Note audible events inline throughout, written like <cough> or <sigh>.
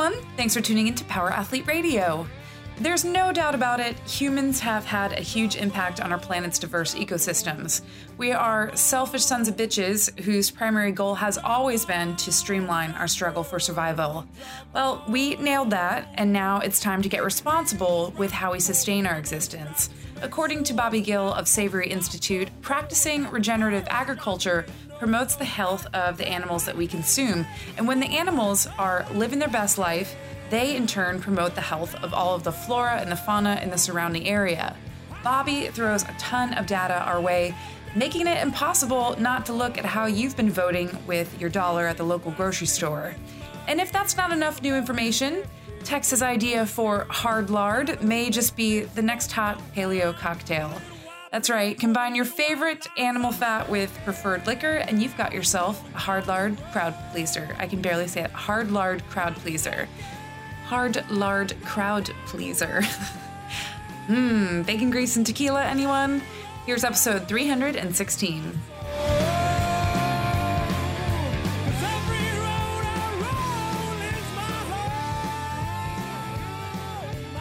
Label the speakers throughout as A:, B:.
A: everyone. Thanks for tuning in to Power Athlete Radio. There's no doubt about it, humans have had a huge impact on our planet's diverse ecosystems. We are selfish sons of bitches whose primary goal has always been to streamline our struggle for survival. Well, we nailed that, and now it's time to get responsible with how we sustain our existence. According to Bobby Gill of Savory Institute, practicing regenerative agriculture promotes the health of the animals that we consume, and when the animals are living their best life, they in turn promote the health of all of the flora and the fauna in the surrounding area. Bobby throws a ton of data our way, making it impossible not to look at how you've been voting with your dollar at the local grocery store. And if that's not enough new information, Tex's idea for hard lard may just be the next hot paleo cocktail. That's right, combine your favorite animal fat with preferred liquor, and you've got yourself a hard lard crowd pleaser. I can barely say it hard lard crowd pleaser hard lard crowd pleaser. Mmm, <laughs> bacon grease and tequila, anyone? Here's episode 316.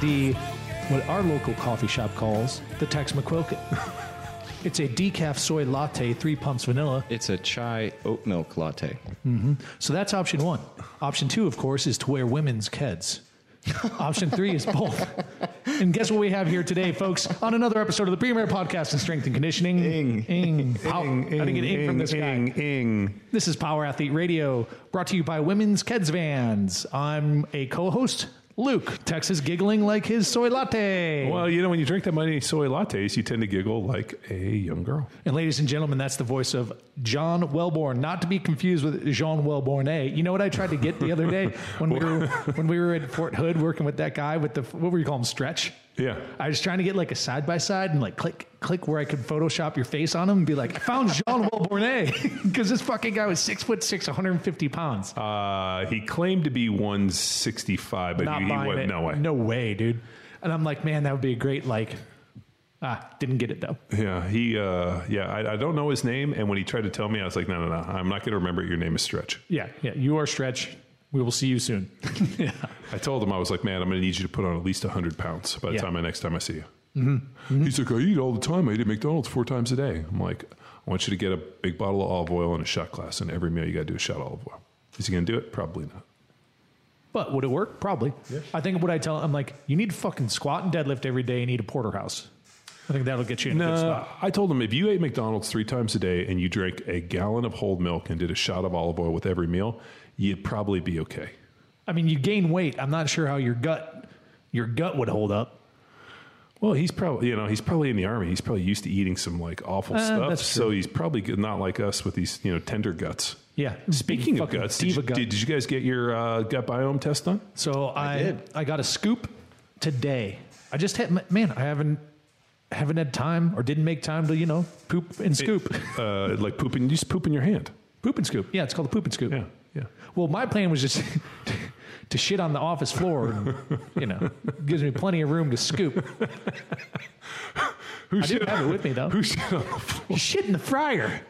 B: The what our local coffee shop calls the Tex McQuilkin. <laughs> it's a decaf soy latte, three pumps vanilla.
C: It's a chai oat milk latte. Mm-hmm.
B: So that's option one. Option two, of course, is to wear women's keds. option three is both. <laughs> And guess what we have here today, folks, on another episode of the Premier Podcast in Strength and Conditioning.
D: Ing.
B: Ing. Pow- I didn't get ing from this guy.
D: Ing, ing.
B: This is Power Athlete Radio, brought to you by Women's Keds Vans. I'm a co-host, Luke. Texas giggling like his soy latte.
D: Well, you know, when you drink that many soy lattes, you tend to giggle like a young girl.
B: And ladies and gentlemen, that's the voice of John Welbourn, not to be confused with Jean Wellborn. A. You know what I tried to get the other day when we <laughs> were when we were at Fort Hood working with that guy with the what were you call him stretch?
D: Yeah.
B: I was trying to get like a side by side and like click click where I could Photoshop your face on him and be like, I found Jean A because <laughs> this fucking guy was six foot six, 150 pounds.
D: Uh, he claimed to be 165, but
B: Not
D: he, he went, no way.
B: No way, dude. And I'm like, man, that would be a great like. Ah, didn't get it though.
D: Yeah, he, uh, yeah, I, I don't know his name. And when he tried to tell me, I was like, no, no, no, I'm not going to remember it. Your name is Stretch.
B: Yeah, yeah. You are stretch. We will see you soon. <laughs> yeah.
D: I told him, I was like, man, I'm going to need you to put on at least 100 pounds by the
B: Yeah.
D: time I next time I see you. Mm-hmm. He's like, I eat all the time. I eat at McDonald's four times a day. I'm like, I want you to get a big bottle of olive oil and a shot glass, and every meal you got to do a shot of olive oil. Is he going to do it? Probably not.
B: But would it work? Probably. I think what I tell him, I'm like, you need to fucking squat and deadlift every day and eat a porterhouse. I think that'll get you in a good
D: No,
B: spot.
D: I told him if you ate McDonald's three times a day and you drank a gallon of whole milk and did a shot of olive oil with every meal, you'd probably be okay.
B: I mean, you gain weight. I'm not sure how your gut your gut would hold up.
D: Well, he's probably you know he's probably in the army. He's probably used to eating some like awful
B: Uh,
D: stuff. So he's probably not like us with these you know tender guts.
B: Yeah.
D: Speaking of guts, did you,
B: gut.
D: did, did you guys get your uh, gut biome test done?
B: So I I,
C: did.
B: got a scoop today. I just had man, I haven't haven't had time or didn't make time to you know poop and scoop.
D: Uh, like pooping, you just poop in your hand.
B: poop and scoop. Yeah, it's called the poop and scoop.
D: Yeah, yeah.
B: Well, my plan was just <laughs> to shit on the office floor. And, you know, gives me plenty of room to scoop. <laughs>
D: Who
B: I do have it with me though.
D: Who shit on the floor?
B: You shit in the fryer.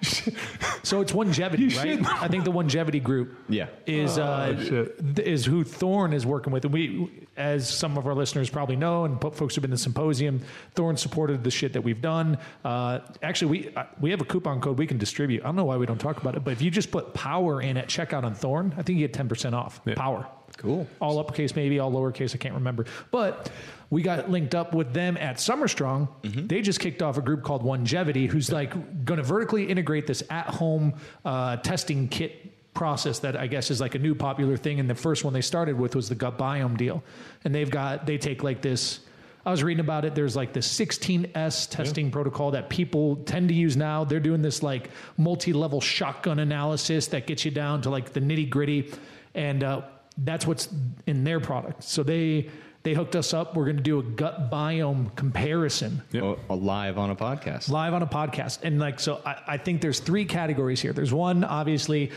B: so it's Onegevity,
D: You
B: right?
D: the-
B: I think the Onegevity group
C: Yeah.
B: is uh,
D: Oh,
B: th- is who Thorne is working with. And we, as some of our listeners probably know, and folks who've been to the symposium, Thorne supported the shit that we've done. Uh, actually, we uh, we have a coupon code we can distribute. I don't know why we don't talk about it, but if you just put power in at checkout on Thorne, I think you get ten percent off.
D: Yeah.
B: Power.
C: Cool.
B: All uppercase, maybe all lowercase. I can't remember. But we got linked up with them at Summer Strong. They just kicked off a group called Onegevity, who's like going to vertically integrate this at-home uh, testing kit process that I guess is like a new popular thing. And the first one they started with was the gut biome deal. And they've got they take like this. I was reading about it. There's like the 16S testing protocol that people tend to use now. They're doing this like multi-level shotgun analysis that gets you down to like the nitty gritty, and uh, that's what's in their product. So they they hooked us up. We're going to do a gut biome comparison
C: Oh, live on a podcast.
B: live on a podcast. And like, so I, I think there's three categories here. There's one, obviously,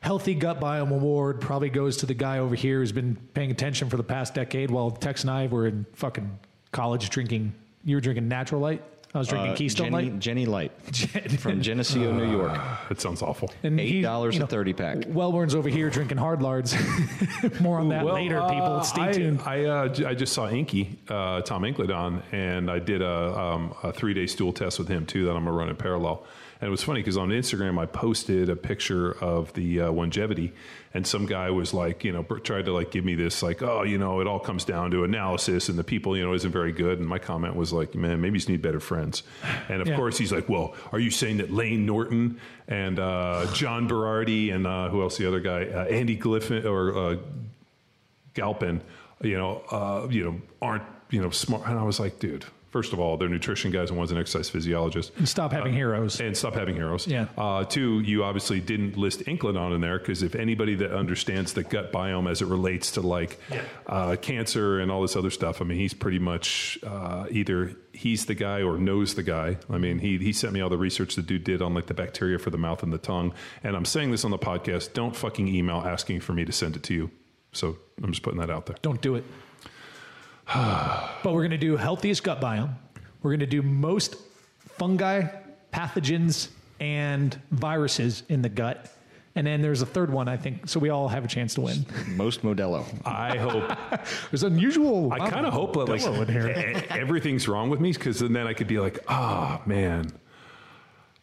B: healthy gut biome award probably goes to the guy over here who's been paying attention for the past decade while Tex and I were in fucking college drinking. You were drinking natural light. I was drinking
C: Uh,
B: Keystone
C: Genny,
B: Light.
C: Genny Light from Geneseo, New York. <sighs>
D: That sounds awful.
B: And
C: Eight
B: he-
C: dollars
B: you
C: a
B: know,
C: thirty pack.
B: Welbourn's over here drinking hard lards. <laughs> More on that
D: Well,
B: later,
D: uh,
B: people. Stay
D: I,
B: tuned.
D: I, uh, j- I just saw Inky, uh, Tom Incledon, and I did a, um, a three day stool test with him too that I'm going to run in parallel. And it was funny because on Instagram, I posted a picture of the uh, Onegevity, and some guy was like, you know, tried to like give me this, like, oh, you know, it all comes down to analysis, and the people, you know, isn't very good. And my comment was like, man, maybe you just need better friends. And of
B: Yeah.
D: course, he's like, well, are you saying that Lane Norton and uh, John Berardi and uh, who else? The other guy, uh, Andy Gliffin or uh, Galpin, you know, uh, you know, aren't you know smart? And I was like, dude. First of all, they're nutrition guys and one's an exercise physiologist.
B: And stop having heroes.
D: And stop having heroes.
B: Yeah.
D: Uh, two, you obviously didn't list Incledon in there because if anybody that understands the gut biome as it relates to like uh, cancer and all this other stuff, I mean, he's pretty much uh, either he's the guy or knows the guy. I mean, he he sent me all the research the dude did on like the bacteria for the mouth and the tongue. And I'm saying this on the podcast. Don't fucking email asking for me to send it to you. So I'm just putting that out there.
B: Don't do it. <sighs> but we're going to do healthiest gut biome. We're going to do most fungi, pathogens, and viruses in the gut. And then there's a third one, I think. So we all have a chance to win.
C: Most Modelo.
D: I hope <laughs>
B: There's unusual.
D: I kind of hope that like
B: Modelo in here.
D: everything's wrong with me because then I could be like, ah, man.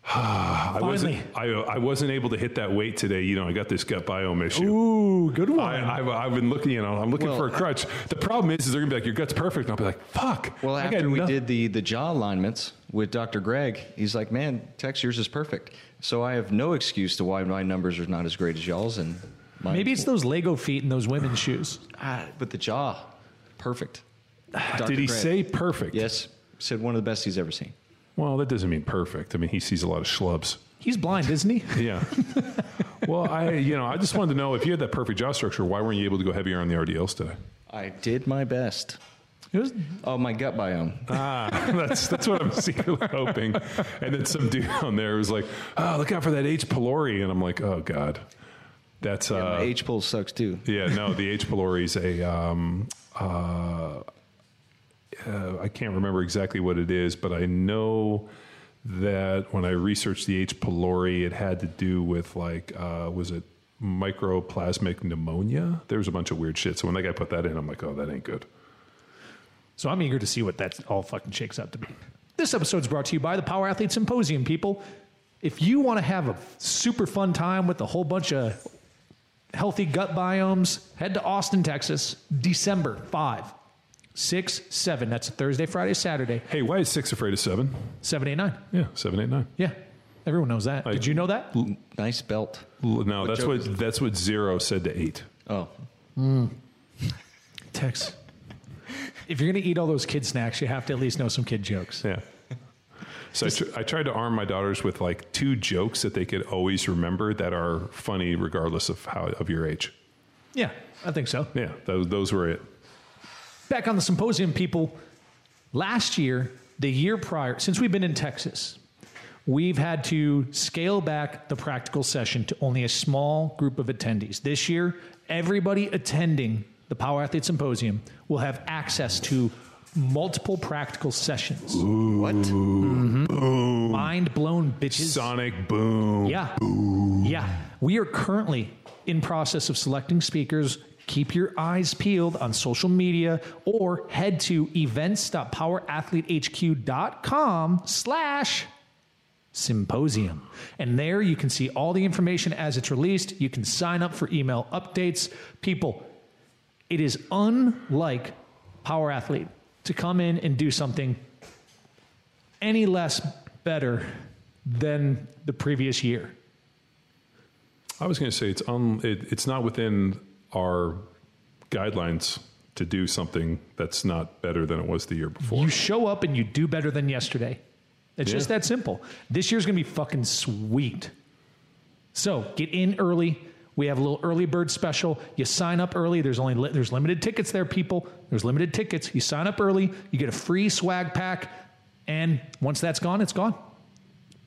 D: <sighs> I wasn't, I, I wasn't able to hit that weight today. You know, I got this gut biome issue.
B: Ooh, good one.
D: I, I've, I've been looking, you know, I'm looking
C: Well,
D: for a crutch. The problem is, is they're gonna be like, your gut's perfect. And I'll be like, fuck.
C: Well,
D: I
C: after we
D: no-
C: did the the jaw alignments with Dr. Greg, he's like, "Man, Tex, yours is perfect." So I have no excuse to why my numbers are not as great as y'all's, and mine-
B: Maybe it's those Lego feet and those women's <sighs> shoes.
C: ah, but the jaw, perfect. <sighs> Dr.
D: Did he
C: Greg.
D: say perfect?
C: Yes, said one of the best he's ever seen.
D: Well, that doesn't mean perfect. I mean, he sees a lot of schlubs.
B: He's blind, isn't he? <laughs>
D: Yeah. well, I, you know, I just wanted to know if you had that perfect jaw structure, why weren't you able to go heavier on the RDLs today?
C: I did my best.
B: It was,
C: Oh, my gut biome.
D: Ah, <laughs> that's that's what I'm <laughs> secretly hoping. And then some dude on there was like, "Oh, look out for that H. pylori," and I'm like, "Oh God, that's
C: my
D: uh,
C: H pull sucks too.
D: yeah, no, the H. pylori is a um, uh, uh, I can't remember exactly what it is, but I know that when I researched the H. pylori, it had to do with like, uh, was it microplasmic pneumonia? There was a bunch of weird shit. So when that guy put that in, I'm like, oh, that ain't good.
B: so I'm eager to see what that all fucking shakes out to be. This episode is brought to you by the Power Athlete Symposium, people. If you want to have a super fun time with a whole bunch of healthy gut biomes, head to Austin, Texas, December 5, 6, 7. That's a Thursday, Friday, Saturday,
D: Hey, why is six afraid of seven?
B: 7, 8, 9.
D: Yeah, seven, eight, nine.
B: Yeah, everyone knows that. Did you know that?
C: Nice belt.
D: L- No, that's
C: joke
D: what that's what zero said to eight.
C: Oh, hmm.
B: Tex. If you're going to eat all those kid snacks, you have to at least know some kid jokes.
D: Yeah. So I, tr- I tried to arm my daughters with like two jokes that they could always remember that are funny regardless of how of your age.
B: Yeah, I think so.
D: Yeah, those those were it.
B: Back on the symposium, people, last year, the year prior, since we've been in Texas, we've had to scale back the practical session to only a small group of attendees. This year, everybody attending the Power Athlete Symposium will have access to multiple practical sessions.
C: what? Mm-hmm. Boom!
B: Mind blown, bitches.
D: Sonic boom.
B: Yeah. Yeah. We are currently in process of selecting speakers. Keep your eyes peeled on social media or head to events.powerathletehq.com slash symposium. And there you can see all the information as it's released. You can sign up for email updates. People, it is unlike Power Athlete to come in and do something any less better than the previous year.
D: I was going to say it's un, it, it's not within our guidelines to do something that's not better than it was the year before.
B: You show up and you do better than yesterday. It's
D: Yeah.
B: just that simple. This year's going to be fucking sweet. So get in early. We have a little early bird special. You sign up early. There's only li- there's limited tickets there, people. There's limited tickets. You sign up early. You get a free swag pack, and once that's gone, it's gone.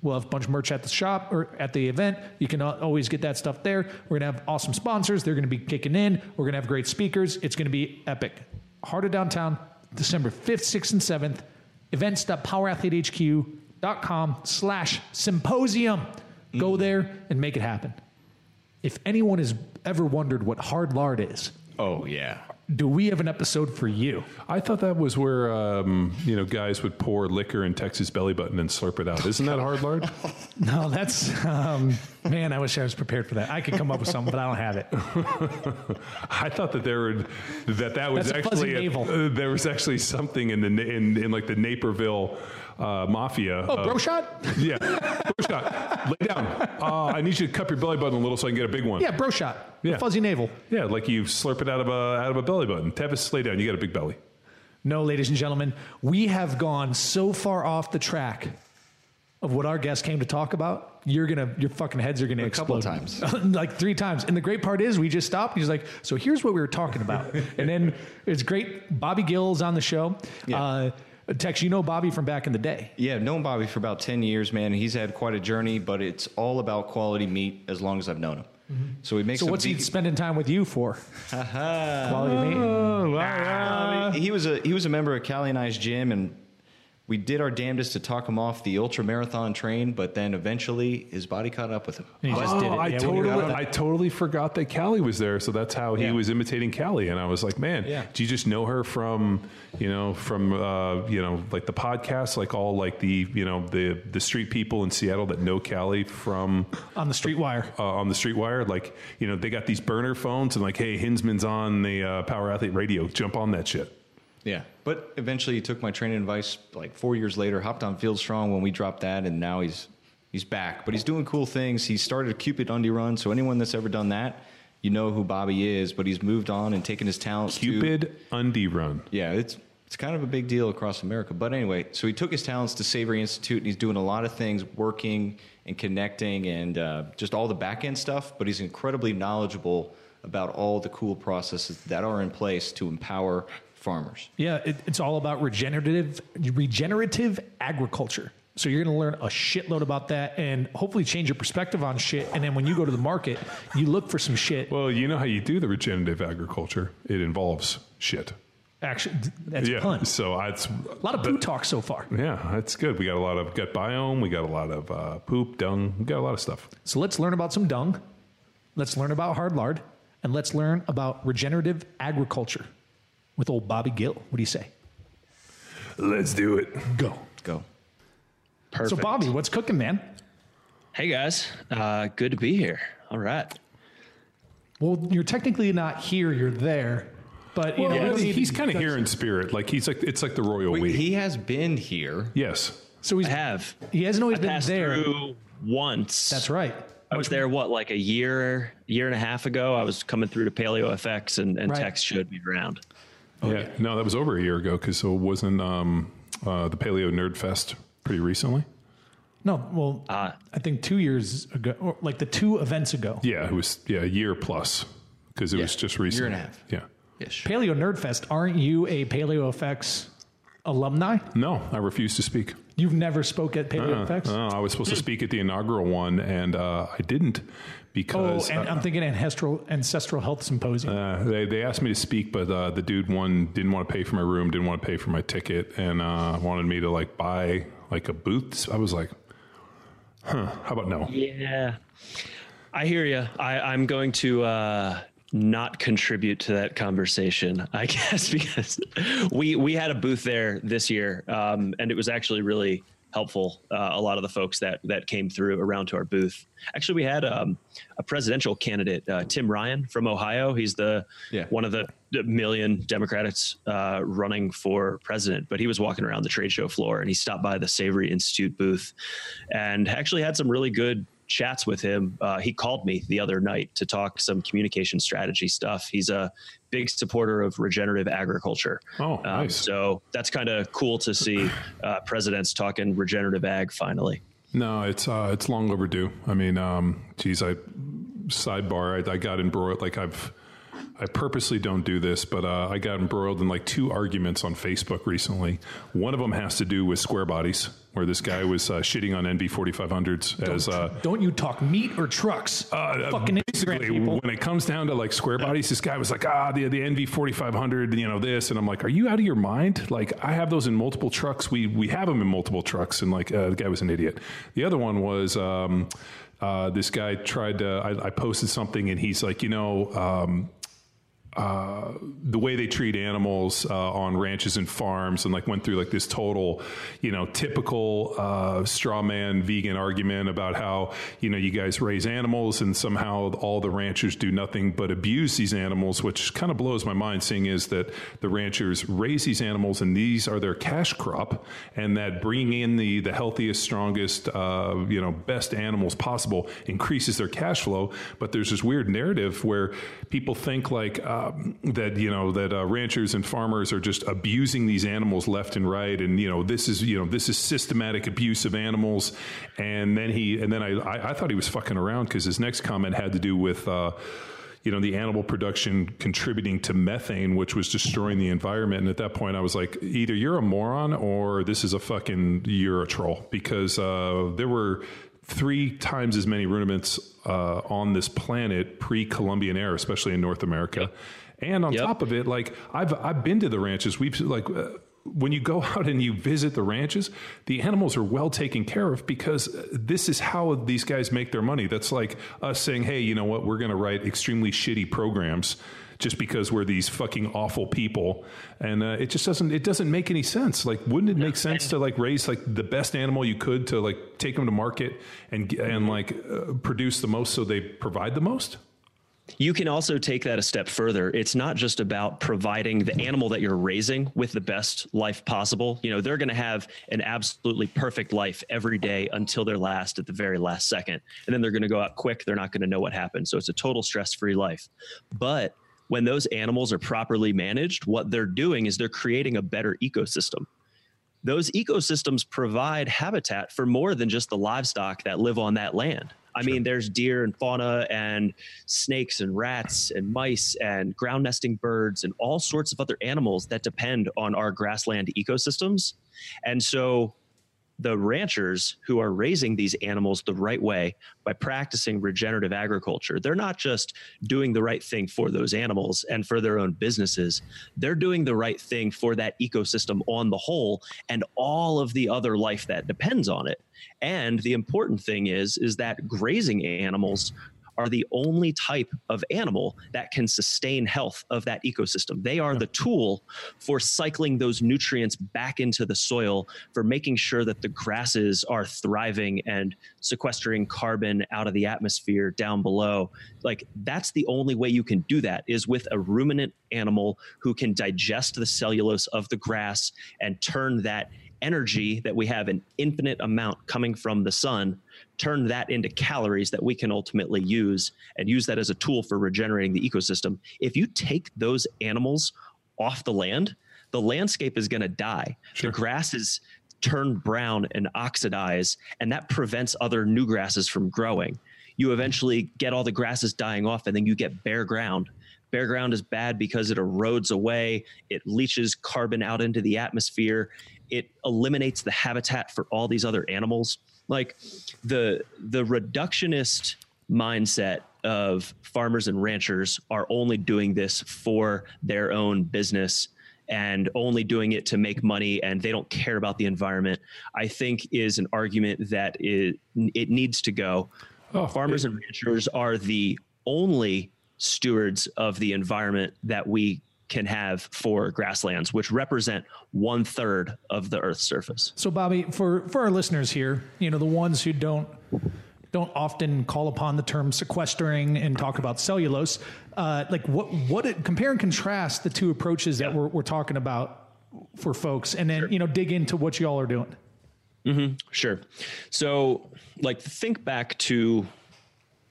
B: We'll have a bunch of merch at the shop or at the event. You can always get that stuff there. We're going to have awesome sponsors. They're going to be kicking in. We're going to have great speakers. It's going to be epic. Heart of Downtown, December 5th, 6th, and 7th. events.powerathletehq.com slash symposium. Go mm-hmm. there and make it happen. If anyone has ever wondered what hard lard is,
C: Oh yeah.
B: Do we have an episode for you?
D: I thought that was where um, you know guys would pour liquor in Texas belly button and slurp it out. Isn't that hard lard? <laughs>
B: No, that's um, man. I wish I was prepared for that. I could come up with something, but I don't have it. <laughs>
D: I thought that there were that that was
B: That's a fuzzy
D: actually uh, there was actually something in the in, in like the Naperville uh, mafia.
B: Oh,
D: uh,
B: bro shot? <laughs>
D: Yeah, bro shot. Lay down. Uh, I need you to cup your belly button a little so I can get a big one.
B: Yeah, bro shot.
D: Yeah.
B: Fuzzy navel.
D: Yeah, like you slurp it out of a out of a belly button. Tevis, lay down. You got a big belly.
B: No, ladies and gentlemen, we have gone so far off the track of what our guest came to talk about. You're gonna, your fucking heads are gonna
C: couple
B: explode.
C: of times. <laughs>
B: like three times. And the great part is, we just stopped. He's like, "So here's what we were talking about." <laughs> and then it's great. Bobby Gill's on the show.
C: Yeah.
B: Uh, Tex, you know Bobby from back in the day.
C: Yeah, I've known Bobby for about 10 years, man. He's had quite a journey, but it's all about quality meat as long as I've known him. So we make
B: So what's he spending time with you for? <laughs> Quality meat.
C: Oh, Uh, he was a he was a member of Callie and I's gym, and we did our damnedest to talk him off the ultra marathon train. But then eventually, his body caught up with him.
B: He just
D: oh,
B: did it.
D: I
B: Yeah,
D: totally, I totally forgot that Callie was there. So that's how he
B: Yeah.
D: was imitating Callie, and I was like, man,
B: Yeah.
D: do you just know her from, you know, from, uh, you know, like the podcast, like all like the, you know, the the street people in Seattle that know Callie from
B: on the street wire.
D: uh, on the streetwire, like you know, they got these burner phones, and like, hey, Hinsman's on the uh, Power Athlete Radio, jump on that shit.
C: Yeah, but eventually, he took my training advice. Like four years later, hopped on Field Strong when we dropped that, and now he's he's back. But he's doing cool things. He started a Cupid Undie Run, so anyone that's ever done that, you know who Bobby is. But he's moved on and taken his talents. to-
D: Cupid Undie Run.
C: Yeah, it's it's kind of a big deal across America. But anyway, so he took his talents to Savory Institute, and he's doing a lot of things, working and connecting, and uh, just all the back end stuff. But he's incredibly knowledgeable about all the cool processes that are in place to empower farmers.
B: Yeah, it, it's all about regenerative regenerative agriculture. So you're going to learn a shitload about that, and hopefully change your perspective on shit. And then when you go to the market, you look for some shit.
D: Well, you know how you do the regenerative agriculture? It involves shit.
B: Actually, that's
D: yeah.
B: pun.
D: So it's
B: A lot of poo talk so far.
D: Yeah, that's good. We got a lot of gut biome. We got a lot of uh, poop, dung. We got a lot of stuff.
B: So let's learn about some dung. Let's learn about hard lard, and let's learn about regenerative agriculture with old Bobby Gill. What do you say?
D: Let's do it.
B: Go.
C: Go.
E: Perfect.
B: So Bobby, what's cooking, man?
E: Hey guys, uh, good to be here. All right.
B: Well, you're technically not here. You're there, but you
D: Well,
B: know, we
D: he's kind of here in spirit. Like he's like it's like the royal
C: Wait,
D: we.
C: he has been here.
D: yes.
B: So he's
E: I have.
B: he hasn't always
E: I
B: been there.
E: once.
B: That's right.
E: I was there what like a year, year and a half ago. I was coming through to Paleo FX, and, and
B: Right.
E: Tex showed me around.
D: Yeah. No, that was over a year ago because it wasn't um, uh, the Paleo Nerd Fest pretty recently.
B: No, well,
E: Uh,
B: I think two years ago, or like the two events ago.
D: Yeah, it was yeah a year plus because it was just recent.
C: year and a half.
D: Yeah.
C: Ish.
B: Paleo Nerd Fest. Aren't you a Paleo FX alumni?
D: No, I refuse to speak.
B: You've never spoke at Paleo FX.
D: Uh, I was supposed to speak at the inaugural one, and uh, I didn't because oh,
B: and
D: uh,
B: I'm thinking ancestral ancestral health symposium.
D: Uh, they, they asked me to speak, but uh, the dude one didn't want to pay for my room, didn't want to pay for my ticket, and uh, wanted me to like buy like a booth. I was like, huh, how about no?
E: Yeah, I hear you. I, I'm going to uh, not contribute to that conversation, <laughs> I guess, because we we had a booth there this year, um, and it was actually really helpful. Uh, a lot of the folks that that came through around to our booth. Actually, we had um, a presidential candidate, uh, Tim Ryan from Ohio. He's the
C: Yeah.
E: one of the the million Democrats uh, running for president, but he was walking around the trade show floor and he stopped by the Savory Institute booth and actually had some really good chats with him. Uh, he called me the other night to talk some communication strategy stuff. He's a big supporter of regenerative agriculture.
D: Oh,
E: Um,
D: nice.
E: So that's kind of cool to see uh, presidents talking regenerative ag finally.
D: No, it's uh, it's long overdue. I mean, um, geez, I sidebar. I, I got embroiled. Like I've, I purposely don't do this, but uh, I got embroiled in like two arguments on Facebook recently. One of them has to do with square bodies. where this guy was uh, shitting on NV 4500s as. Uh,
B: Don't you talk meat or trucks?
D: uh,
B: Fucking Instagram
D: basically,
B: people.
D: when it comes down to like square bodies, this guy was like, ah, the, the NV 4500, you know, this. And I'm like, are you out of your mind? Like, I have those in multiple trucks. We, we have them in multiple trucks. And like, uh, the guy was an idiot. The other one was, um, uh, this guy tried to, I, I posted something and he's like, you know, um, uh, the way they treat animals uh, on ranches and farms, and like went through like this total, you know, typical uh, straw man vegan argument about how you know you guys raise animals and somehow all the ranchers do nothing but abuse these animals, which kind of blows my mind. Seeing is that the ranchers raise these animals and these are their cash crop, and that bringing in the the healthiest, strongest, uh, you know, best animals possible increases their cash flow. But there's this weird narrative where people think like um, that you know that uh, ranchers and farmers are just abusing these animals left and right, and you know this is you know this is systematic abuse of animals. And then he and then I I, I thought he was fucking around because his next comment had to do with. Uh, you know, the animal production contributing to methane, which was destroying the environment. And at that point, I was like, either you're a moron or this is a fucking, you're a troll. Because uh, there were three times as many ruminants uh, on this planet pre Columbian era, especially in North America. And on
E: Yep.
D: top of it, like I've I've been to the ranches. We've like uh, when you go <laughs> out and you visit the ranches, the animals are well taken care of because this is how these guys make their money. That's like us saying, "Hey, you know what? We're going to write extremely shitty programs." Just because we're these fucking awful people, and uh, it just doesn't it doesn't make any sense. Like, wouldn't it make sense to like raise like the best animal you could to like take them to market and and like uh, produce the most so they provide the most?
E: You can also take that a step further. It's not just about providing the animal that you're raising with the best life possible. You know, they're going to have an absolutely perfect life every day until their last at the very last second. And then they're going to go out quick. They're not going to know what happened. So it's a total stress free life. But when those animals are properly managed, what they're doing is they're creating a better ecosystem those ecosystems provide habitat for more than just the livestock that live on that land. I mean, there's deer and fauna and snakes and rats and mice and ground nesting birds and all sorts of other animals that depend on our grassland ecosystems. And so the ranchers who are raising these animals the right way by practicing regenerative agriculture, they're not just doing the right thing for those animals and for their own businesses. They're doing the right thing for that ecosystem on the whole and all of the other life that depends on it. And the important thing is is that grazing animals are the only type of animal that can sustain health of that ecosystem. They are the tool for cycling those nutrients back into the soil, for making sure that the grasses are thriving and sequestering carbon out of the atmosphere down below. Like that's the only way you can do that is with a ruminant animal who can digest the cellulose of the grass and turn that energy that we have an infinite amount coming from the sun turn that into calories that we can ultimately use and use that as a tool for regenerating the ecosystem. If you take those animals off the land the landscape is going to die. The grasses turn brown and oxidize and that prevents other new grasses from growing. You eventually get all the grasses dying off and then you get bare ground. Bare ground is bad because it erodes away it leaches carbon out into the atmosphere it eliminates the habitat for all these other animals like the the reductionist mindset of farmers and ranchers are only doing this for their own business and only doing it to make money and they don't care about the environment i think is an argument that it, it needs to go.
D: Oh,
E: farmers and ranchers are the only stewards of the environment that we can have for grasslands, which represent one third of the Earth's surface.
B: So, Bobby, for for our listeners here, you know, the ones who don't don't often call upon the term sequestering and talk about cellulose, uh, like what what it, compare and contrast the two approaches that we're, we're talking about for folks, and then you know dig into what y'all are doing.
E: Sure. So, like, think back to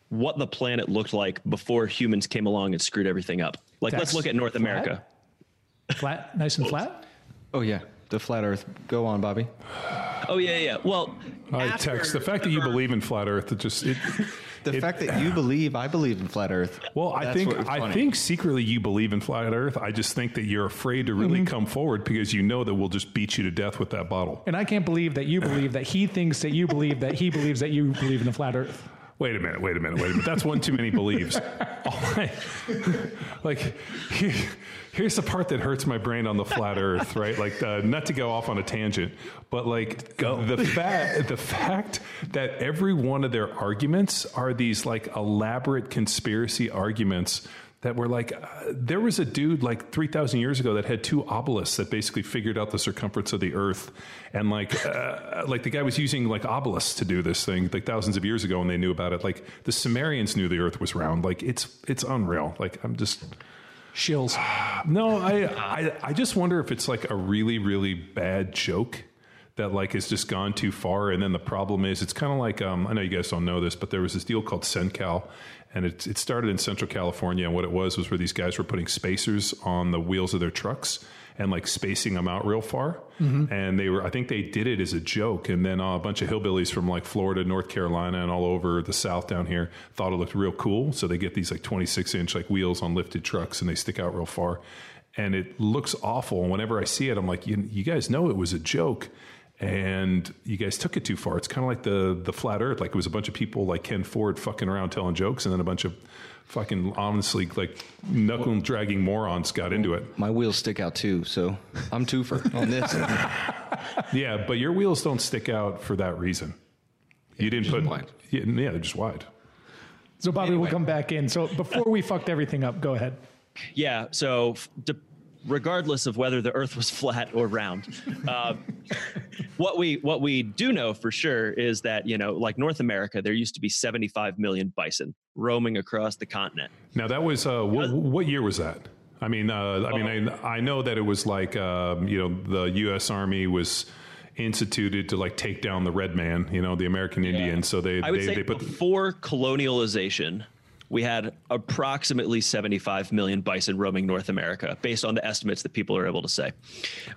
E: what the planet looked like before humans came along and screwed everything up. Like, let's look at North
B: flat?
E: America.
B: Flat, nice and flat.
C: Oh yeah, the flat Earth. Go on, Bobby.
E: Oh yeah, yeah. Well,
D: I
E: after-
D: Tex the fact that you believe in flat Earth. It just it. <laughs>
C: The
D: it-
C: fact that you believe I believe in flat Earth.
D: Well, I think I think secretly you believe in flat Earth. I just think that you're afraid to really mm-hmm. come forward because you know that we'll just beat you to death with that bottle.
B: And I can't believe that you believe that he thinks that you believe that he believes that you believe in the flat Earth.
D: Wait a minute, wait a minute, wait a minute. That's one too many believes. <laughs> Like, here- here's the part that hurts my brain on the flat Earth, right? Like, uh, not to go off on a tangent, but like the fact the fact that every one of their arguments are these like elaborate conspiracy arguments that were like uh, there was a dude like 3000 years ago that had two obelisks that basically figured out the circumference of the earth. And like uh, <laughs> like the guy was using like obelisks to do this thing like thousands of years ago and they knew about it. Like the sumerians knew the earth was round. Like it's it's unreal. Like i'm just
B: Shills. <sighs>
D: no i i, I just wonder if it's like a really really bad joke that like has just gone too far. And then the problem is it's kind of like um, i know you guys don't know this but there was this deal called sencal and it, it started in central california and what it was was where these guys were putting spacers on the wheels of their trucks and like spacing them out real far. And they were i think they did it as a joke and then uh, a bunch of hillbillies from like florida north carolina and all over the south down here thought it looked real cool so they get these like 26 inch like wheels on lifted trucks and they stick out real far. And it looks awful and whenever i see it i'm like you, you guys know it was a joke and you guys took it too far. It's kind of like the the flat Earth. Like it was a bunch of people like Ken Ford fucking around telling jokes, and then a bunch of fucking honestly like knuckle dragging morons got into it.
C: My wheels stick out too, so I'm twofer on this. <laughs>
D: Yeah, but your wheels don't stick out for that reason. You didn't put
C: wide.
D: Yeah, yeah, they're just wide.
B: So Bobby we'll come back in. So before we fucked everything up, go ahead.
E: Yeah. So, de- regardless of whether the Earth was <laughs> flat or round, uh, what we what we do know for sure is that you know, like North America, there used to be 75 million bison roaming across the continent.
D: Now that was uh, what, what year was that? I mean, uh, I mean, I, I know that it was like um, you know the U.S. Army was instituted to like take down the red man, you know, the American Indian. So they
E: I would
D: they,
E: say
D: they put the,
E: before colonialization, we had approximately 75 million bison roaming North America, based on the estimates that people are able to say.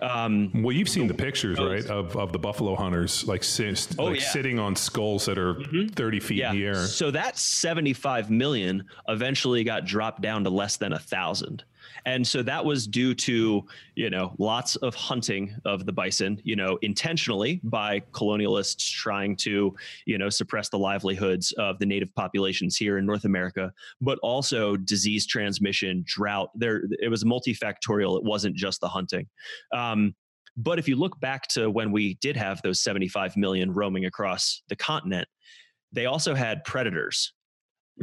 E: Um,
D: Well, you've seen the pictures, right, of, of the buffalo hunters like, sit,
E: Oh,
D: like
E: yeah. Mm-hmm.
D: sitting on skulls that are thirty feet
E: yeah.
D: in the air.
E: So that 75 million eventually got dropped down to less than a thousand. And so that was due to, you know, lots of hunting of the bison, you know, intentionally by colonialists trying to, you know, suppress the livelihoods of the native populations here in North America, but also disease transmission, drought. There, it was multifactorial. It wasn't just the hunting. Um, but if you look back to when we did have those 75 million roaming across the continent, they also had predators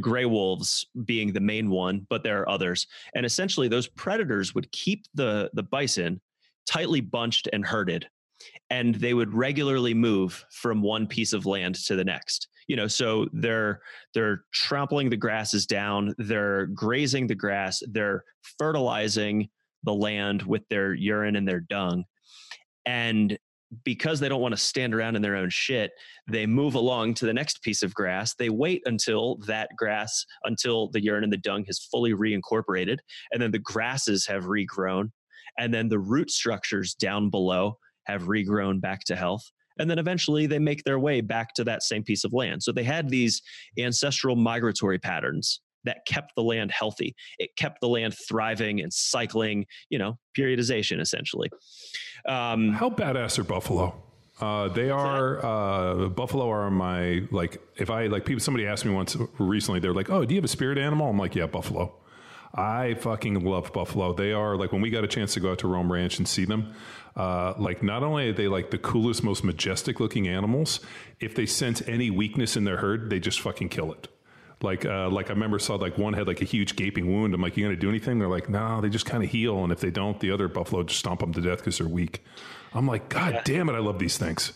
E: gray wolves being the main one but there are others. And essentially those predators would keep the the bison tightly bunched and herded and they would regularly move from one piece of land to the next. You know so they're they're trampling the grasses down they're grazing the grass they're fertilizing the land with their urine and their dung. And because they don't want to stand around in their own shit they move along to the next piece of grass. They wait until that grass until the urine and the dung has fully reincorporated and then the grasses have regrown and then the root structures down below have regrown back to health and then eventually they make their way back to that same piece of land. So they had these ancestral migratory patterns that kept the land healthy it kept the land thriving and cycling you know periodization essentially um,
D: How badass are buffalo? Uh, they are uh, buffalo are my like. If I like people, somebody asked me once recently, they're like, "Oh, do you have a spirit animal?" I'm like, "Yeah, buffalo." I fucking love buffalo. They are like when we got a chance to go out to Roam Ranch and see them. Uh, like not only are they like the coolest, most majestic looking animals, if they sense any weakness in their herd, they just fucking kill it. Like, uh, like I remember saw like one had like a huge gaping wound. I'm like, you gonna do anything? They're like, no, they just kind of heal, and if they don't, the other buffalo just stomp them to death because they're weak. I'm like, God damn it, I love these things.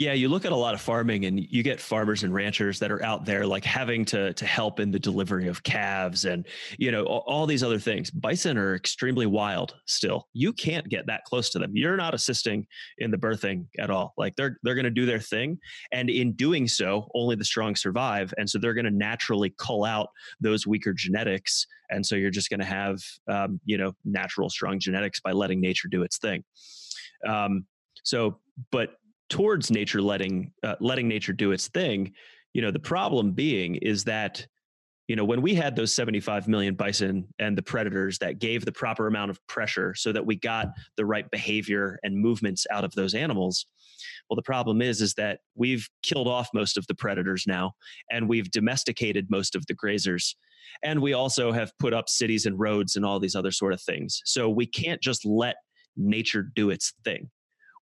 E: Yeah, you look at a lot of farming and you get farmers and ranchers that are out there like having to to help in the delivery of calves and you know all, all these other things. Bison are extremely wild still. You can't get that close to them. You're not assisting in the birthing at all. Like they're they're going to do their thing and in doing so, only the strong survive and so they're going to naturally cull out those weaker genetics and so you're just going to have um, you know natural strong genetics by letting nature do its thing. Um, so but towards nature letting uh, letting nature do its thing. You know, the problem being is that you know when we had those 75 million bison and the predators that gave the proper amount of pressure so that we got the right behavior and movements out of those animals well the problem is is that we've killed off most of the predators now and we've domesticated most of the grazers and we also have put up cities and roads and all these other sort of things so we can't just let nature do its thing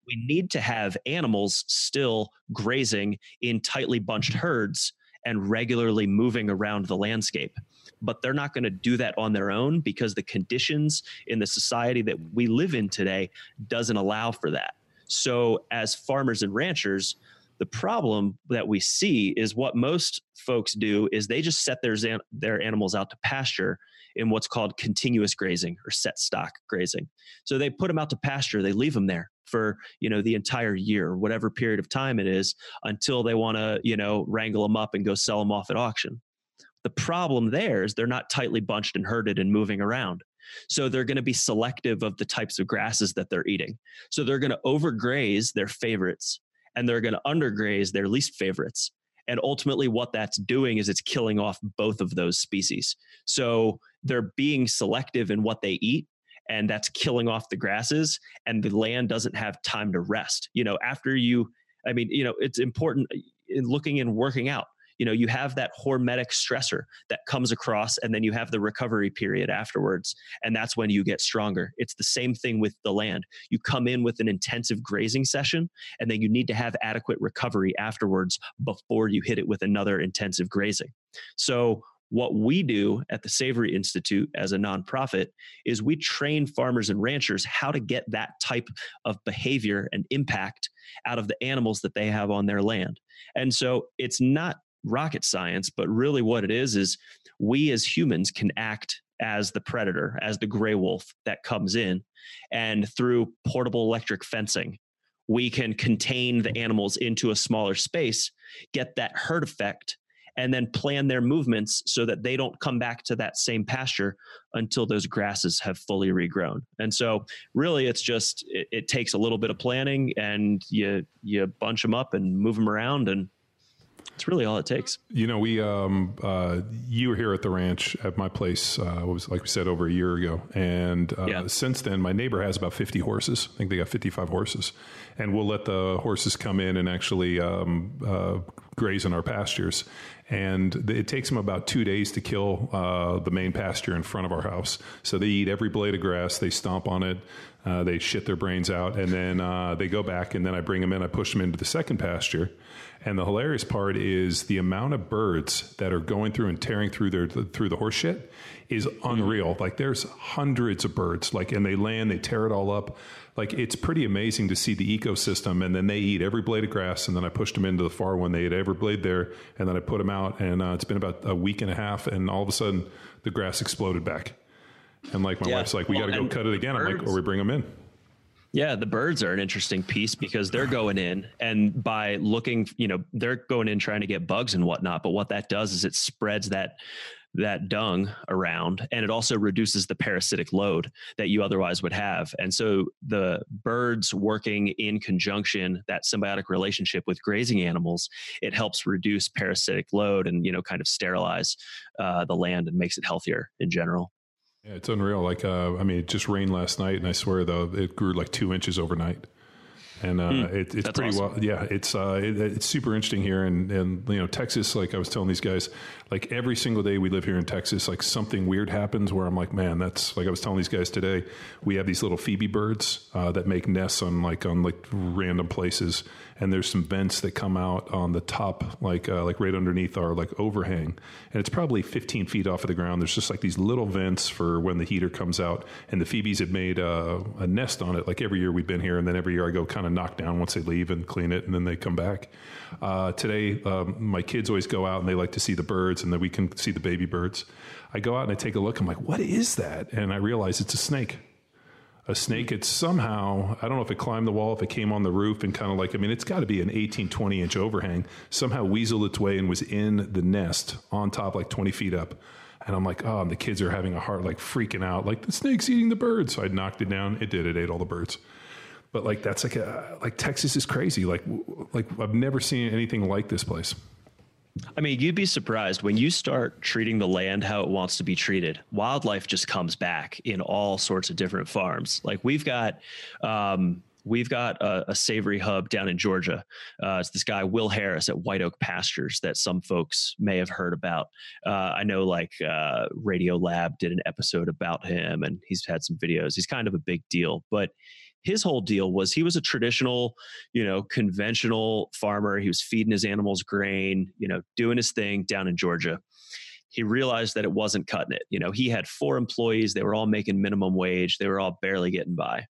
E: we need to have animals still grazing in tightly bunched herds and regularly moving around the landscape. But they're not going to do that on their own because the conditions in the society that we live in today doesn't allow for that. So, as farmers and ranchers, the problem that we see is what most folks do is they just set their their animals out to pasture in what's called continuous grazing or set stock grazing. So they put them out to pasture, they leave them there for you know the entire year whatever period of time it is until they want to you know wrangle them up and go sell them off at auction. The problem there is they're not tightly bunched and herded and moving around. So they're going to be selective of the types of grasses that they're eating. So they're going to overgraze their favorites and they're going to undergraze their least favorites. And ultimately what that's doing is it's killing off both of those species. So they're being selective in what they eat and that's killing off the grasses and the land doesn't have time to rest. You know after you i mean you know it's important uh, in looking and working out. You know you have that hormetic stressor that comes across and then you have the recovery period afterwards and that's when you get stronger. It's the same thing with the land. You come in with an intensive grazing session and then you need to have adequate recovery afterwards before you hit it with another intensive grazing. So what we do at the Savory Institute as a nonprofit is we train farmers and ranchers how to get that type of behavior and impact out of the animals that they have on their land. And so it's not rocket science, but really what it is is we as humans can act as the predator, as the gray wolf that comes in. And through portable electric fencing, we can contain the animals into a smaller space, get that herd effect and then plan their movements so that they don't come back to that same pasture until those grasses have fully regrown. And so really it's just it, it takes a little bit of planning and you you bunch them up and move them around and it's really all it takes.
D: You know, we um, uh, you were here at the ranch at my place. Uh, was like we said over a year ago, and uh, yeah. since then, my neighbor has about fifty horses. I think they got fifty-five horses, and we'll let the horses come in and actually um, uh, graze in our pastures. And it takes them about two days to kill uh, the main pasture in front of our house. So they eat every blade of grass, they stomp on it, uh, they shit their brains out, and then they go back. And then I bring them in, I push them into the second pasture and the hilarious part is the amount of birds that are going through and tearing through their through the horse shit is unreal. Like there's hundreds of birds, like and they land, they tear it all up. Like it's pretty amazing to see the ecosystem. And then they eat every blade of grass, and then I pushed them into the far one. They ate every blade there, and then I put them out. And uh, it's been about a week and a half, and all of a sudden the grass exploded back. And like my yeah. wife's like, we well, got to go cut it again. Birds. I'm like, or we bring them in.
E: Yeah, the birds are an interesting piece because they're going in and by looking, you know, they're going in trying to get bugs and whatnot. But what that does is it spreads that that dung around and it also reduces the parasitic load that you otherwise would have. And so the birds working in conjunction, that symbiotic relationship with grazing animals, it helps reduce parasitic load and, you know, kind of sterilize uh, the land and makes it healthier in general.
D: Yeah, it's unreal. Like, uh, I mean, it just rained last night, and I swear though, it grew like two inches overnight and uh, mm, it, it's pretty awesome. well. Yeah, it's uh, it, it's super interesting here, and and you know Texas. Like I was telling these guys, like every single day we live here in Texas, like something weird happens where I'm like, man, that's like I was telling these guys today. We have these little phoebe birds uh, that make nests on like on like random places, and there's some vents that come out on the top, like uh, like right underneath our like overhang, and it's probably 15 feet off of the ground. There's just like these little vents for when the heater comes out, and the phoebes have made a, a nest on it. Like every year we've been here, and then every year I go kind of knock down once they leave and clean it, and then they come back. Uh, today, um, my kids always go out and they like to see the birds, and then we can see the baby birds. I go out and I take a look. I'm like, what is that? And I realize it's a snake a snake. It's somehow, I don't know if it climbed the wall, if it came on the roof and kind of like, I mean, it's got to be an 18, 20 inch overhang, somehow weaseled its way and was in the nest on top, like 20 feet up. And I'm like, oh, and the kids are having a heart, like freaking out, like the snake's eating the birds. So I knocked it down. It did. It ate all the birds. But like that's like a like Texas is crazy. Like like I've never seen anything like this place.
E: I mean, you'd be surprised when you start treating the land how it wants to be treated. Wildlife just comes back in all sorts of different farms. Like we've got, um, we've got a, a, savory hub down in Georgia. Uh, it's this guy Will Harris at White Oak Pastures that some folks may have heard about. Uh, I know, like uh, Radio Lab did an episode about him, and he's had some videos. He's kind of a big deal, but his whole deal was he was a traditional, you know, conventional farmer. He was feeding his animals grain, you know, doing his thing down in Georgia. He realized that it wasn't cutting it. You know, he had four employees, they were all making minimum wage, they were all barely getting by.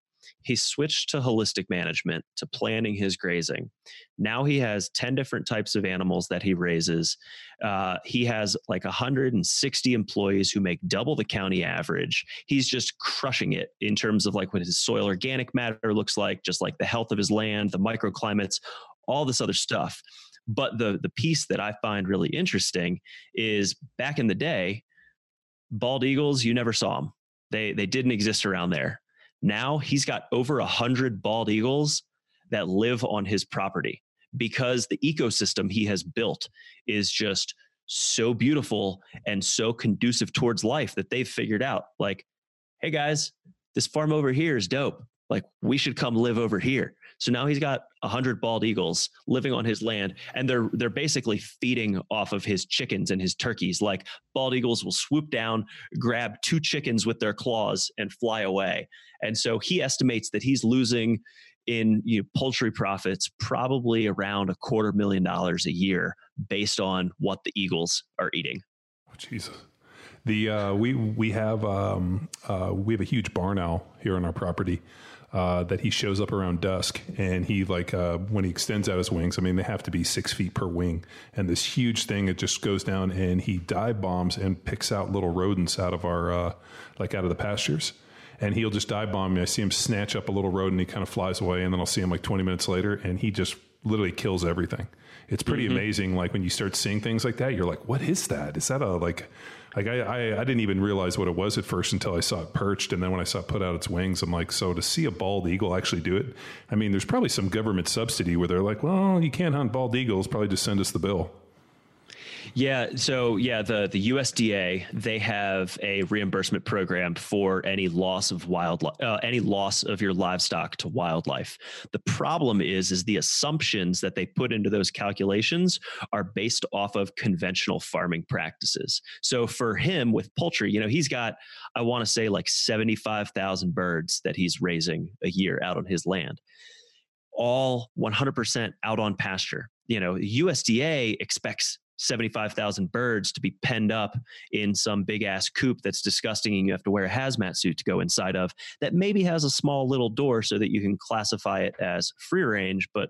E: He switched to holistic management, to planning his grazing. Now he has 10 different types of animals that he raises. Uh, he has like 160 employees who make double the county average. He's just crushing it in terms of like what his soil organic matter looks like, just like the health of his land, the microclimates, all this other stuff. But the the piece that I find really interesting is back in the day, bald eagles, you never saw them. They they didn't exist around there. Now he's got over a hundred bald eagles that live on his property because the ecosystem he has built is just so beautiful and so conducive towards life that they've figured out like, hey guys, this farm over here is dope. Like we should come live over here. So now he's got a hundred bald eagles living on his land, and they're they're basically feeding off of his chickens and his turkeys. Like bald eagles will swoop down, grab two chickens with their claws, and fly away. And so he estimates that he's losing in you know, poultry profits probably around a quarter million dollars a year based on what the eagles are eating.
D: Oh, Jesus. The uh, we we have um, uh, we have a huge barn owl here on our property, uh, that he shows up around dusk and he like uh, when he extends out his wings i mean they have to be six feet per wing. And this huge thing it just goes down and he dive bombs and picks out little rodents out of our uh, like out of the pastures. And he'll just dive bomb me. I see him snatch up a little rodent and he kind of flies away. And then i'll see him like 20 minutes later and he just literally kills everything. It's pretty mm-hmm. amazing like when you start seeing things like that you're like what is that? Is that a like like I, I, I, didn't even realize what it was at first until I saw it perched, and then when I saw it put out its wings, I'm like, so to see a bald eagle actually do it, I mean, there's probably some government subsidy where they're like, well, you can't hunt bald eagles, probably just send us the bill.
E: Yeah. So yeah, the the USDA they have a reimbursement program for any loss of wildlife, uh, any loss of your livestock to wildlife. The problem is, is the assumptions that they put into those calculations are based off of conventional farming practices. So for him with poultry, you know, he's got I want to say like seventy five thousand birds that he's raising a year out on his land all 100% out on pasture. You know, USDA expects 75,000 birds to be penned up in some big ass coop that's disgusting and you have to wear a hazmat suit to go inside of that maybe has a small little door so that you can classify it as free range but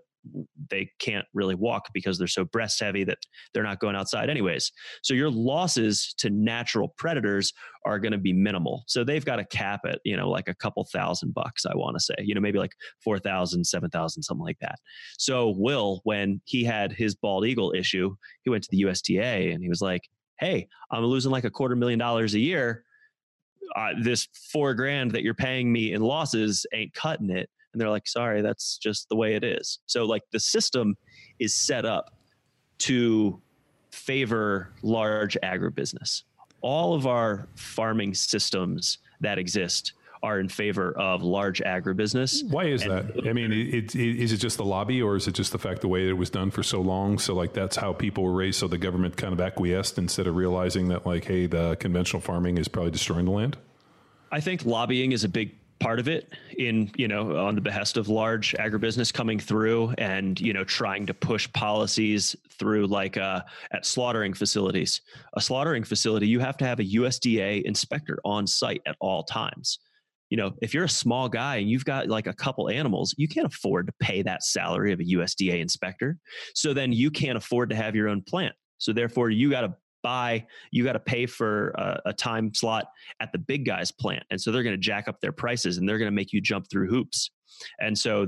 E: they can't really walk because they're so breast heavy that they're not going outside anyways. So your losses to natural predators are going to be minimal. So they've got a cap at, you know, like a couple thousand bucks, I want to say, you know, maybe like 4,000, 7,000, something like that. So Will, when he had his bald eagle issue, he went to the USDA and he was like, Hey, I'm losing like a quarter million dollars a year. Uh, this four grand that you're paying me in losses ain't cutting it and they're like sorry that's just the way it is so like the system is set up to favor large agribusiness all of our farming systems that exist are in favor of large agribusiness.
D: Why is and that? I mean, it, it, is it just the lobby, or is it just the fact the way it was done for so long? So, like, that's how people were raised. So the government kind of acquiesced instead of realizing that, like, hey, the conventional farming is probably destroying the land.
E: I think lobbying is a big part of it in you know on the behest of large agribusiness coming through and you know trying to push policies through like uh, at slaughtering facilities. A slaughtering facility you have to have a usda inspector on site at all times. You know if you're a small guy and you've got like a couple animals you can't afford to pay that salary of a usda inspector. So then you can't afford to have your own plant. So therefore you got to buy, you got to pay for a, a, time slot at the big guys plant. And so they're going to jack up their prices and they're going to make you jump through hoops. And so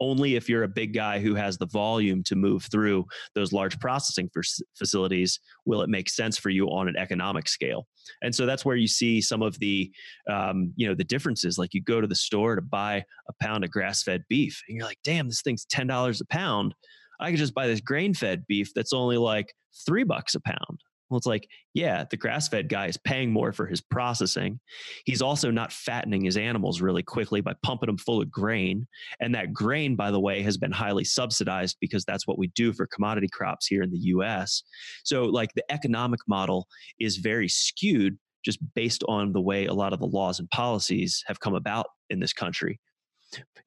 E: only if you're a big guy who has the volume to move through those large processing facilities will it make sense for you on an economic scale and so that's where you see some of the um, you know the differences like you go to the store to buy a pound of grass-fed beef and you're like damn this thing's $10 a pound i could just buy this grain-fed beef that's only like three bucks a pound well, it's like, yeah, the grass fed guy is paying more for his processing. He's also not fattening his animals really quickly by pumping them full of grain. And that grain, by the way, has been highly subsidized because that's what we do for commodity crops here in the US. So, like, the economic model is very skewed just based on the way a lot of the laws and policies have come about in this country.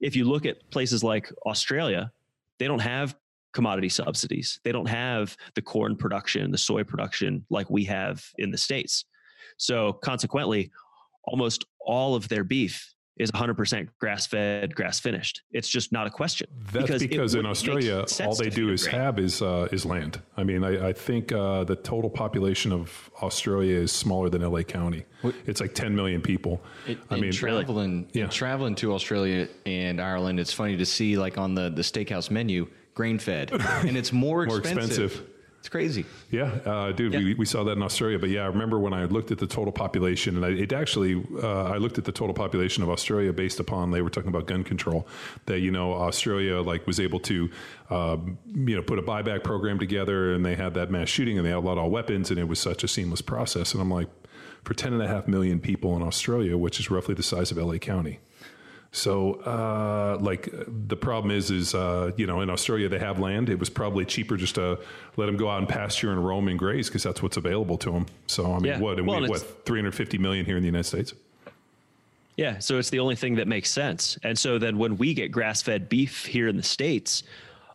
E: If you look at places like Australia, they don't have commodity subsidies. They don't have the corn production, the soy production like we have in the States. So consequently, almost all of their beef is 100% grass fed, grass finished. It's just not a question.
D: That's because, because in Australia, all they do is have is uh, is land. I mean, I, I think uh, the total population of Australia is smaller than LA County. It's like 10 million people.
C: It, I mean, traveling, yeah. traveling to Australia and Ireland, it's funny to see like on the the steakhouse menu grain fed, <laughs> and it's more expensive. more expensive. It's crazy.
D: Yeah, uh, dude, yeah. We, we saw that in Australia. But yeah, I remember when I looked at the total population, and I, it actually, uh, I looked at the total population of Australia based upon they were talking about gun control. That you know, Australia like was able to, um, you know, put a buyback program together, and they had that mass shooting, and they outlawed all weapons, and it was such a seamless process. And I'm like, for 10 and a half million people in Australia, which is roughly the size of LA County, so, uh, like, the problem is, is uh, you know, in Australia they have land. It was probably cheaper just to let them go out and pasture and roam and graze because that's what's available to them. So, I mean, yeah. what? And well, we, what? Three hundred fifty million here in the United States.
E: Yeah, so it's the only thing that makes sense. And so then when we get grass-fed beef here in the states,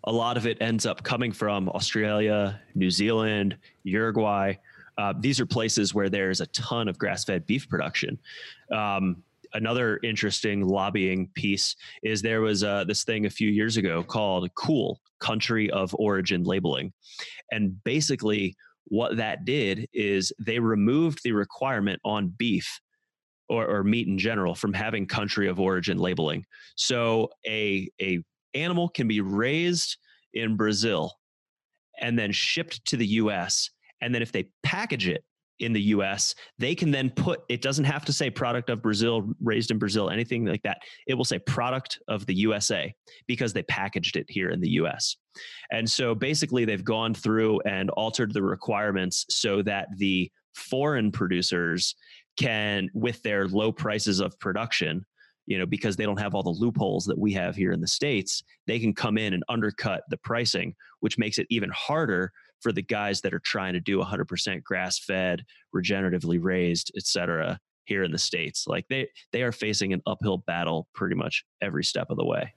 E: a lot of it ends up coming from Australia, New Zealand, Uruguay. Uh, these are places where there's a ton of grass-fed beef production. Um, another interesting lobbying piece is there was uh, this thing a few years ago called COOL, Country of Origin Labeling. And basically, what that did is they removed the requirement on beef or, or, meat in general from having country of origin labeling. So a, a animal can be raised in Brazil and then shipped to the US. And then if they package it in the US, they can then put it doesn't have to say product of Brazil, raised in Brazil, anything like that. It will say product of the USA because they packaged it here in the US. And so basically they've gone through and altered the requirements so that the foreign producers can with their low prices of production you know because they don't have all the loopholes that we have here in the states they can come in and undercut the pricing which makes it even harder for the guys that are trying to do 100% grass fed, regeneratively raised, et cetera, here in the States. Like they, they are facing an uphill battle pretty much every step of the way.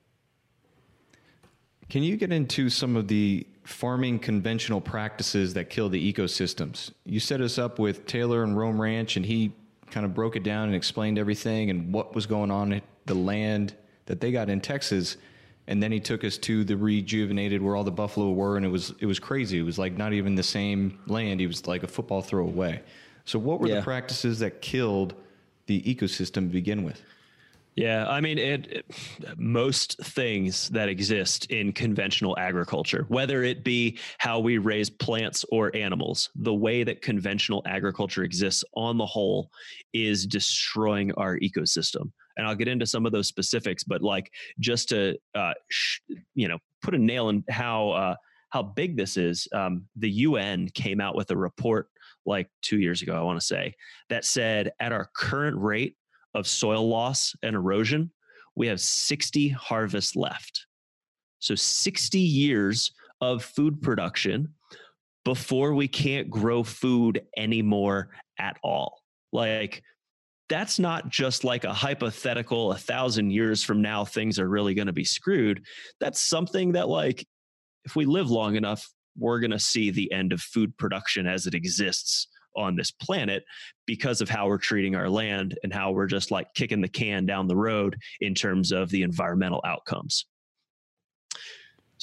C: Can you get into some of the farming conventional practices that kill the ecosystems? You set us up with Taylor and Roam Ranch, and he kind of broke it down and explained everything and what was going on at the land that they got in Texas and then he took us to the rejuvenated where all the buffalo were and it was it was crazy. It was like not even the same land. He was like a football throw away so what were yeah. the practices that killed the ecosystem to begin with?
E: Yeah, I mean, it, it, most things that exist in conventional agriculture, whether it be how we raise plants or animals, the way that conventional agriculture exists on the whole is destroying our ecosystem and I'll get into some of those specifics. But like just to uh, sh- you know put a nail in how uh, how big this is, um, the UN came out with a report like two years ago, I want to say, that said at our current rate of soil loss and erosion, we have 60 harvests left. So 60 years of food production before we can't grow food anymore at all. Like that's not just like a hypothetical a thousand years from now things are really going to be screwed. That's something that like if we live long enough we're going to see the end of food production as it exists on this planet because of how we're treating our land and how we're just like kicking the can down the road in terms of the environmental outcomes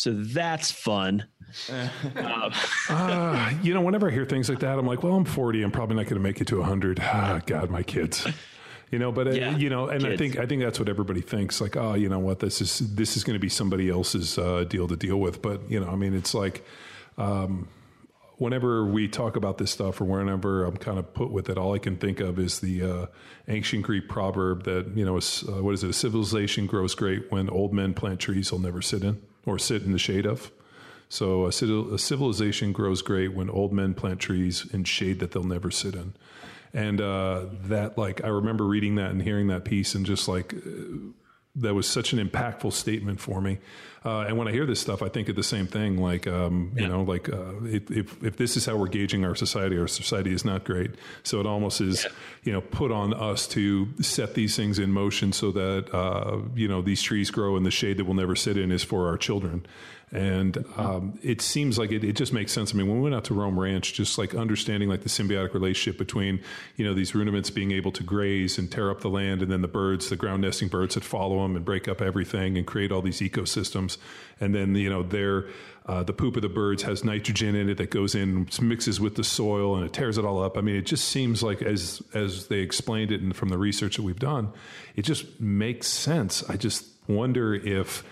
E: so that's fun.
D: uh, <laughs> uh, you know, whenever I hear things like that, I'm like, well, I'm 40. I'm probably not going to make it to 100. Ah, God, my kids. You know, but uh, you know, and I think I think that's what everybody thinks. Like, oh, you know what, this is this is going to be somebody else's uh, deal to deal with. But you know, I mean, it's like. Um, whenever we talk about this stuff or whenever I'm kind of put with it, all I can think of is the uh, ancient Greek proverb that, you know, uh, what is it? A civilization grows great when old men plant trees they'll never sit in or sit in the shade of. So a, civilization grows great when old men plant trees in shade that they'll never sit in. And uh, that, like, I remember reading that and hearing that piece and just like, that was such an impactful statement for me. Uh, and when I hear this stuff, I think of the same thing. Like, um, you know, like uh, if, if if this is how we're gauging our society, our society is not great. So it almost is, you know, put on us to set these things in motion so that uh, you know these trees grow in the shade that we'll never sit in is for our children. And um, it seems like it, it just makes sense. I mean, when we went out to Roam Ranch, just like understanding like the symbiotic relationship between, you know, these ruminants being able to graze and tear up the land, and then the birds, the ground nesting birds that follow them and break up everything and create all these ecosystems. And then, you know, their uh, the poop of the birds has nitrogen in it that goes in, and mixes with the soil, and it tears it all up. I mean, it just seems like as as they explained it, and from the research that we've done, it just makes sense. I just wonder if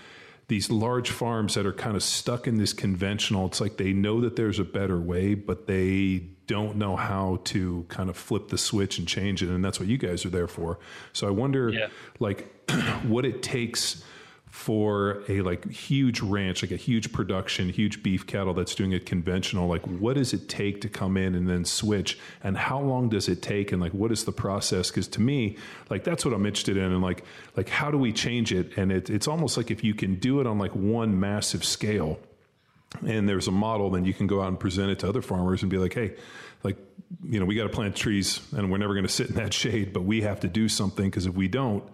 D: these large farms that are kind of stuck in this conventional it's like they know that there's a better way but they don't know how to kind of flip the switch and change it and that's what you guys are there for so i wonder
E: Yeah.
D: like <clears throat> what it takes for a like huge ranch like a huge production huge beef cattle that's doing it conventional like what does it take to come in and then switch? And how long does it take? And like what is the process? Because to me like that's what i'm interested in. And like like how do we change it? And it, it's almost like if you can do it on like one massive scale and there's a model, then you can go out and present it to other farmers and be like, hey, like, you know, we got to plant trees and we're never going to sit in that <laughs> shade, but we have to do something because if we don't,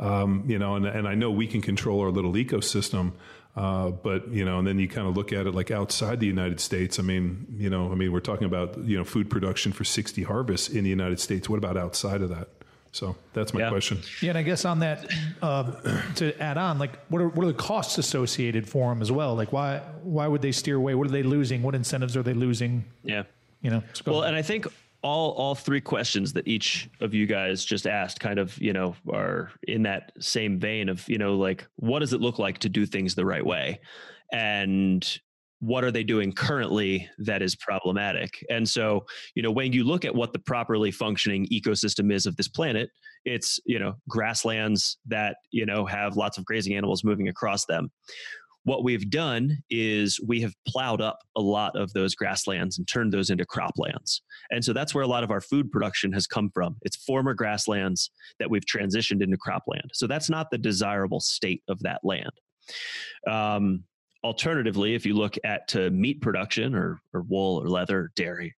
D: um, you know, and, and I know we can control our little ecosystem, uh, but you know, and then you kind of look at it like outside the United States. I mean, you know, I mean, we're talking about you know food production for 60 harvests in the United States. What about outside of that? So that's my
E: Yeah.
D: question.
B: Yeah, and I guess on that, uh, <clears throat> to add on, like, what are what are the costs associated for them as well? Like, why why would they steer away? What are they losing? What incentives are they losing?
E: Yeah.
B: You know,
E: Well,
B: ahead.
E: and I think all all three questions that each of you guys just asked kind of, you know, are in that same vein of, you know, like what does it look like to do things the right way? And what are they doing currently that is problematic? And so, you know, when you look at what the properly functioning ecosystem is of this planet, it's, you know, grasslands that, you know, have lots of grazing animals moving across them what we've done is we have plowed up a lot of those grasslands and turned those into croplands. And so that's where a lot of our food production has come from. It's former grasslands that we've transitioned into cropland. So that's not the desirable state of that land. Um, alternatively, if you look at to meat production or, or wool or leather, dairy,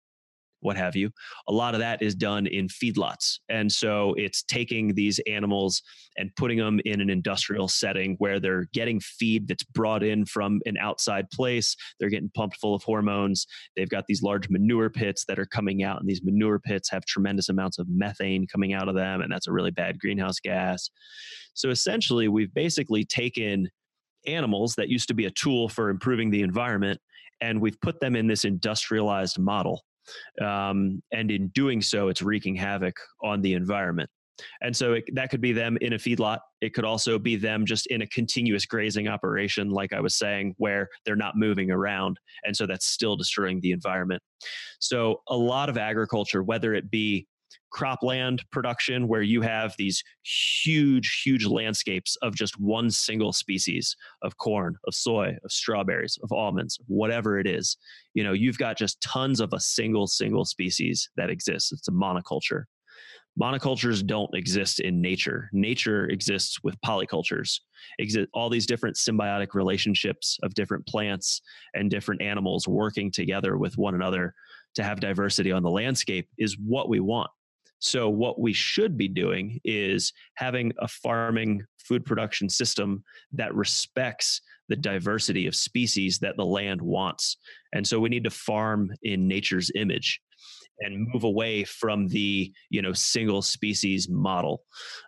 E: what have you, a lot of that is done in feedlots. And so it's taking these animals and putting them in an industrial setting where they're getting feed that's brought in from an outside place. They're getting pumped full of hormones. They've got these large manure pits that are coming out, and these manure pits have tremendous amounts of methane coming out of them, and that's a really bad greenhouse gas. So essentially, we've basically taken animals that used to be a tool for improving the environment and we've put them in this industrialized model. Um, and in doing so, it's wreaking havoc on the environment. And so it, that could be them in a feedlot. It could also be them just in a continuous grazing operation, like I was saying, where they're not moving around. And so that's still destroying the environment. So a lot of agriculture, whether it be cropland production, where you have these huge, huge landscapes of just one single species of corn, of soy, of strawberries, of almonds, whatever it is, you know, you've got just tons of a single, single species that exists. It's a monoculture monocultures don't exist in nature. Nature exists with polycultures. Exist all these different symbiotic relationships of different plants and different animals working together with one another to have diversity on the landscape is what we want. So what we should be doing is having a farming food production system that respects the diversity of species that the land wants. And so we need to farm in nature's image and move away from the you know single species model.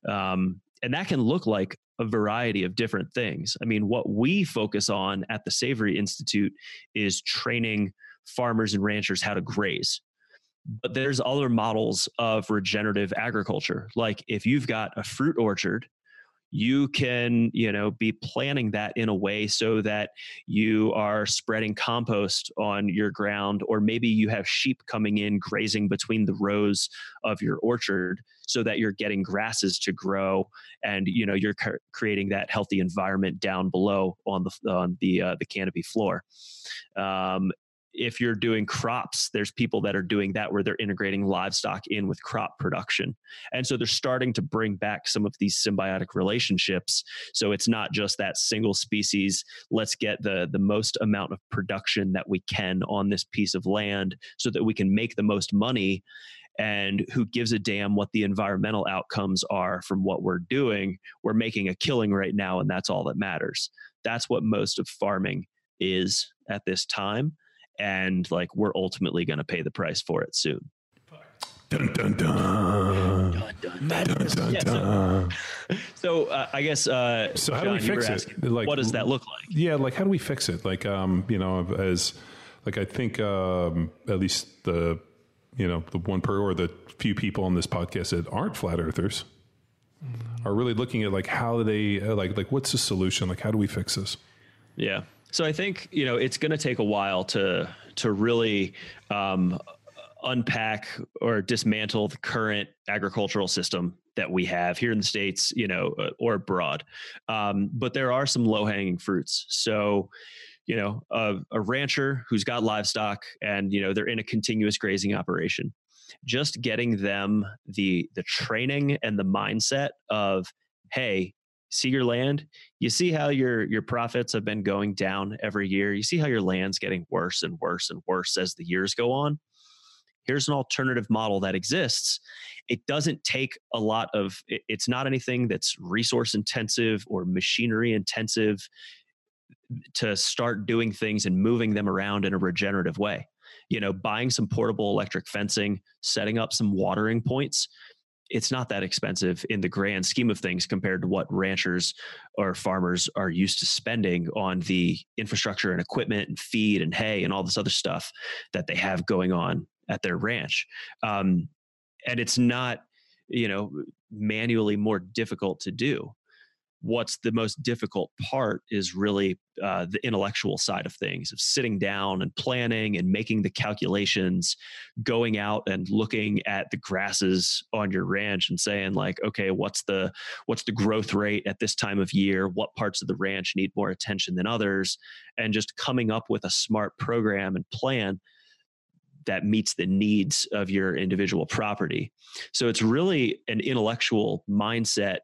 E: Um, and that can look like a variety of different things. I mean what we focus on at the savory institute is training farmers and ranchers how to graze But there's other models of regenerative agriculture. Like if you've got a fruit orchard you can you know be planning that in a way so that you are spreading compost on your ground or maybe you have sheep coming in grazing between the rows of your orchard so that you're getting grasses to grow and you know you're creating that healthy environment down below on the on the uh, the canopy floor um, if you're doing crops, there's people that are doing that where they're integrating livestock in with crop production. And so they're starting to bring back some of these symbiotic relationships. So it's not just that single species, let's get the, the most amount of production that we can on this piece of land so that we can make the most money. And who gives a damn what the environmental outcomes are from what we're doing? We're making a killing right now, and that's all that matters. That's what most of farming is at this time and like we're ultimately going to pay the price for it soon. Dun dun dun. dun, dun, dun yeah, so, <laughs> so uh, I guess. Uh,
D: so how John, do we fix it?
E: Like, what does that look like?
D: Yeah, like how do we fix it? Like, um, you know, as like I think um, at least the you know the one per or the few people on this podcast that aren't flat earthers are really looking at like how do they uh, like like what's the solution? Like how do we fix this?
E: Yeah. So I think you know it's going to take a while to to really um, unpack or dismantle the current agricultural system that we have here in the states, you know, uh, or abroad. Um, but there are some low hanging fruits. So you know a, a, rancher who's got livestock and you know they're in a continuous grazing operation just getting them the the training and the mindset of hey see your land you see how your your profits have been going down every year you see how your land's getting worse and worse and worse as the years go on. Here's an alternative model that exists. It doesn't take a lot of it's not anything that's resource intensive or machinery intensive to start doing things and moving them around in a regenerative way. You know buying some portable electric fencing setting up some watering points it's not that expensive in the grand scheme of things compared to what ranchers or farmers are used to spending on the infrastructure and equipment and feed and hay and all this other stuff that they have going on at their ranch. Um, and it's not, you know, manually more difficult to do what's the most difficult part is really uh, the intellectual side of things of sitting down and planning and making the calculations going out and looking at the grasses on your ranch and saying like okay what's the what's the growth rate at this time of year? What parts of the ranch need more attention than others? And just coming up with a smart program and plan that meets the needs of your individual property. So it's really an intellectual mindset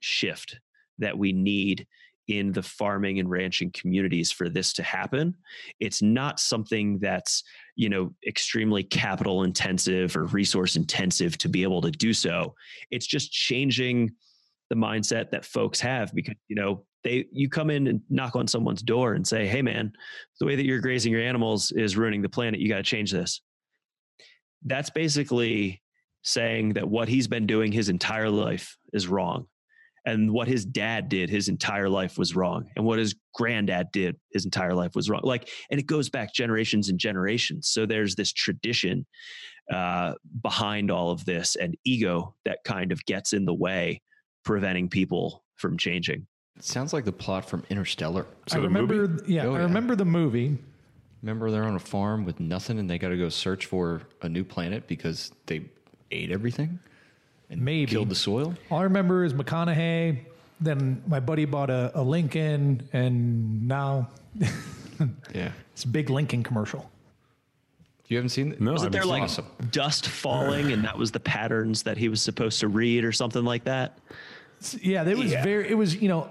E: shift that we need in the farming and ranching communities for this to happen. It's not something that's you know extremely capital intensive or resource intensive to be able to do so. It's just changing the mindset that folks have because you know they you come in and knock on someone's door and say hey man the way that you're grazing your animals is ruining the planet. You got to change this. That's basically saying that what he's been doing his entire life is wrong and what his dad did his entire life was wrong and what his granddad did his entire life was wrong like and it goes back generations and generations. So there's this tradition uh, behind all of this and ego that kind of gets in the way preventing people from changing.
C: It sounds like the plot from interstellar.
B: So i remember yeah oh, i remember the movie.
C: Remember they're on a farm with nothing and they got to go search for a new planet because they ate everything? and
B: maybe
C: killed the soil.
B: All I remember is McConaughey. Then my buddy bought a, a Lincoln, and now <laughs>
C: yeah,
B: it's a big Lincoln commercial.
C: You haven't seen it?
E: No, was it there like awesome. dust falling, and that was the patterns that he was supposed to read, or something like that?
B: Yeah, it was yeah. very. It was you know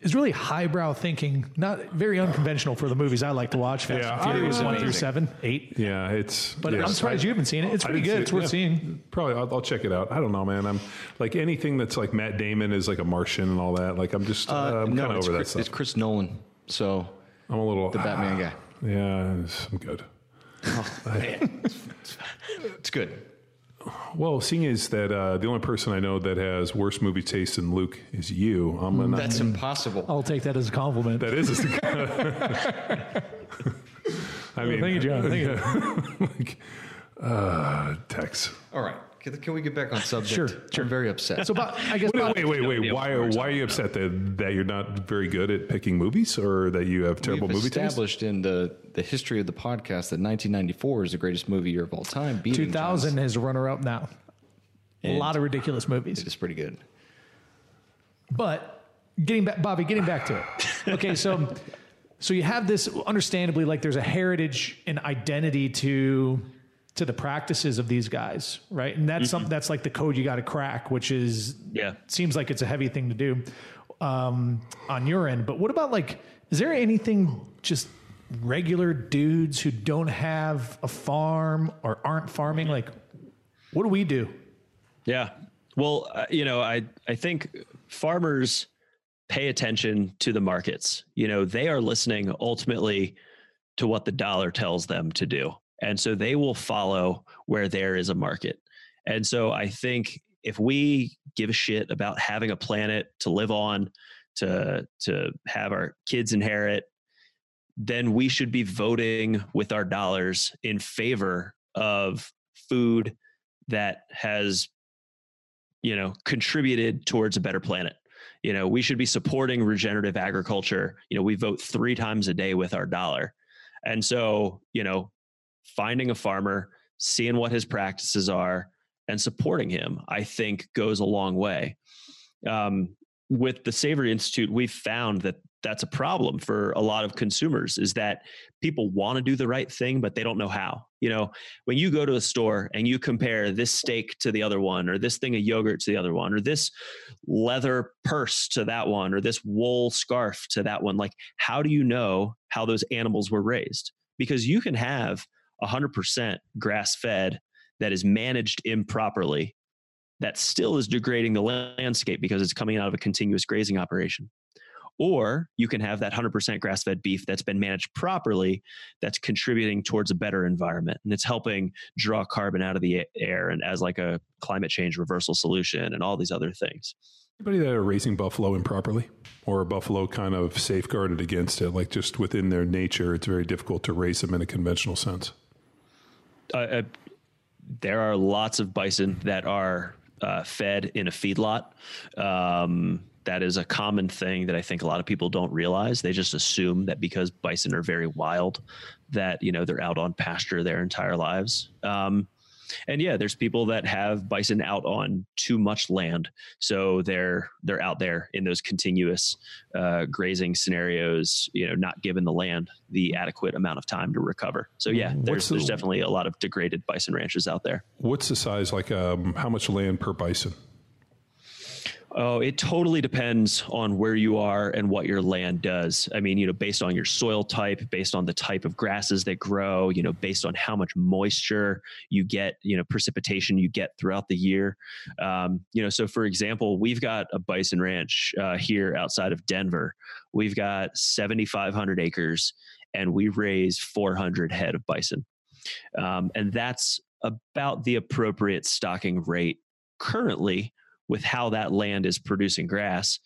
B: is really highbrow thinking, not very unconventional for the movies I like to watch. Fast yeah, and Furious one through seven, eight.
D: Yeah, it's.
B: But
D: yes,
B: I'm surprised I, you haven't seen it. It's pretty good. It, it's worth yeah, seeing.
D: Probably, I'll, I'll, check it out. I don't know, man. I'm like anything that's like Matt Damon is like a Martian and all that. Like I'm just, uh, uh, I'm no, kind of over
C: Chris,
D: that stuff.
C: It's Chris Nolan, so
D: I'm a little
C: the Batman guy. <sighs>
D: Yeah, I'm good. <laughs> Oh,
C: it's good.
D: Well, seeing as that uh, the only person I know that has worse movie taste than Luke is you, I'm gonna.
C: That's impossible.
B: I'll take that as a compliment.
D: That is. A, <laughs> <laughs> I
B: mean, thank you, John. Thank you. <laughs>
D: like, Uh, Tex.
C: All right. Can, can we get back on subject?
B: Sure, sure.
C: I'm very upset.
B: So, Bob, I guess
D: Wait,
B: Bob-
D: wait, wait, wait.
E: idea
D: Why,
E: we're
D: why are you upset that, that you're not very good at picking movies or that you have terrible
C: We've
D: movie taste?
C: established in the, the history of the podcast that 1994 is the greatest movie year of all time.
B: 2000
C: Jaws.
B: is runner up now. A lot of ridiculous movies.
C: It is pretty good.
B: But getting back, Bobby, getting back to it. Okay, so so you have this understandably like there's a heritage and identity to to the practices of these guys, right? And that's something that's like the code you got to crack, which is
E: Yeah.
B: seems like it's a heavy thing to do um, on your end. But what about like, is there anything just regular dudes who don't have a farm or aren't farming? Like, what do we do?
E: Yeah. Well, uh, you know, I I think farmers pay attention to the markets. You know, they are listening ultimately to what the dollar tells them to do. And so they will follow where there is a market. And so I think if we give a shit about having a planet to live on, to to have our kids inherit, then we should be voting with our dollars in favor of food that has you know contributed towards a better planet. You know we should be supporting regenerative agriculture. You know we vote three times a day with our dollar. And so you know finding a farmer seeing what his practices are and supporting him i think goes a long way. Um, with the savory institute we've found that that's a problem for a lot of consumers is that people want to do the right thing but they don't know how. You know when you go to a store and you compare this steak to the other one or this thing of yogurt to the other one or this leather purse to that one or this wool scarf to that one like how do you know how those animals were raised? Because you can have 100% grass fed that is managed improperly that still is degrading the landscape because it's coming out of a continuous grazing operation or you can have that 100% grass fed beef that's been managed properly that's contributing towards a better environment and it's helping draw carbon out of the air and as like a climate change reversal solution and all these other things
D: Anybody that are raising buffalo improperly or a buffalo kind of safeguarded against it, like just within their nature, it's very difficult to raise them in a conventional sense.
E: Uh, uh, there are lots of bison that are uh, fed in a feedlot. Um, that is a common thing that I think a lot of people don't realize. They just assume that because bison are very wild, that you know they're out on pasture their entire lives. Um, and yeah, there's people that have bison out on too much land, so they're they're out there in those continuous uh, grazing scenarios. You know, not given the land the adequate amount of time to recover. So yeah, there's
D: the-
E: there's definitely a lot of degraded bison ranches out there.
D: What's the size like? Um, how much land per bison?
E: Oh, it totally depends on where you are and what your land does. I mean, you know, based on your soil type, based on the type of grasses that grow, you know, based on how much moisture you get, you know, precipitation you get throughout the year. Um, you know, so for example, we've got a bison ranch uh, here outside of Denver. We've got 7,500 acres and we raise 400 head of bison. Um, and that's about the appropriate stocking rate currently with how that land is producing grass,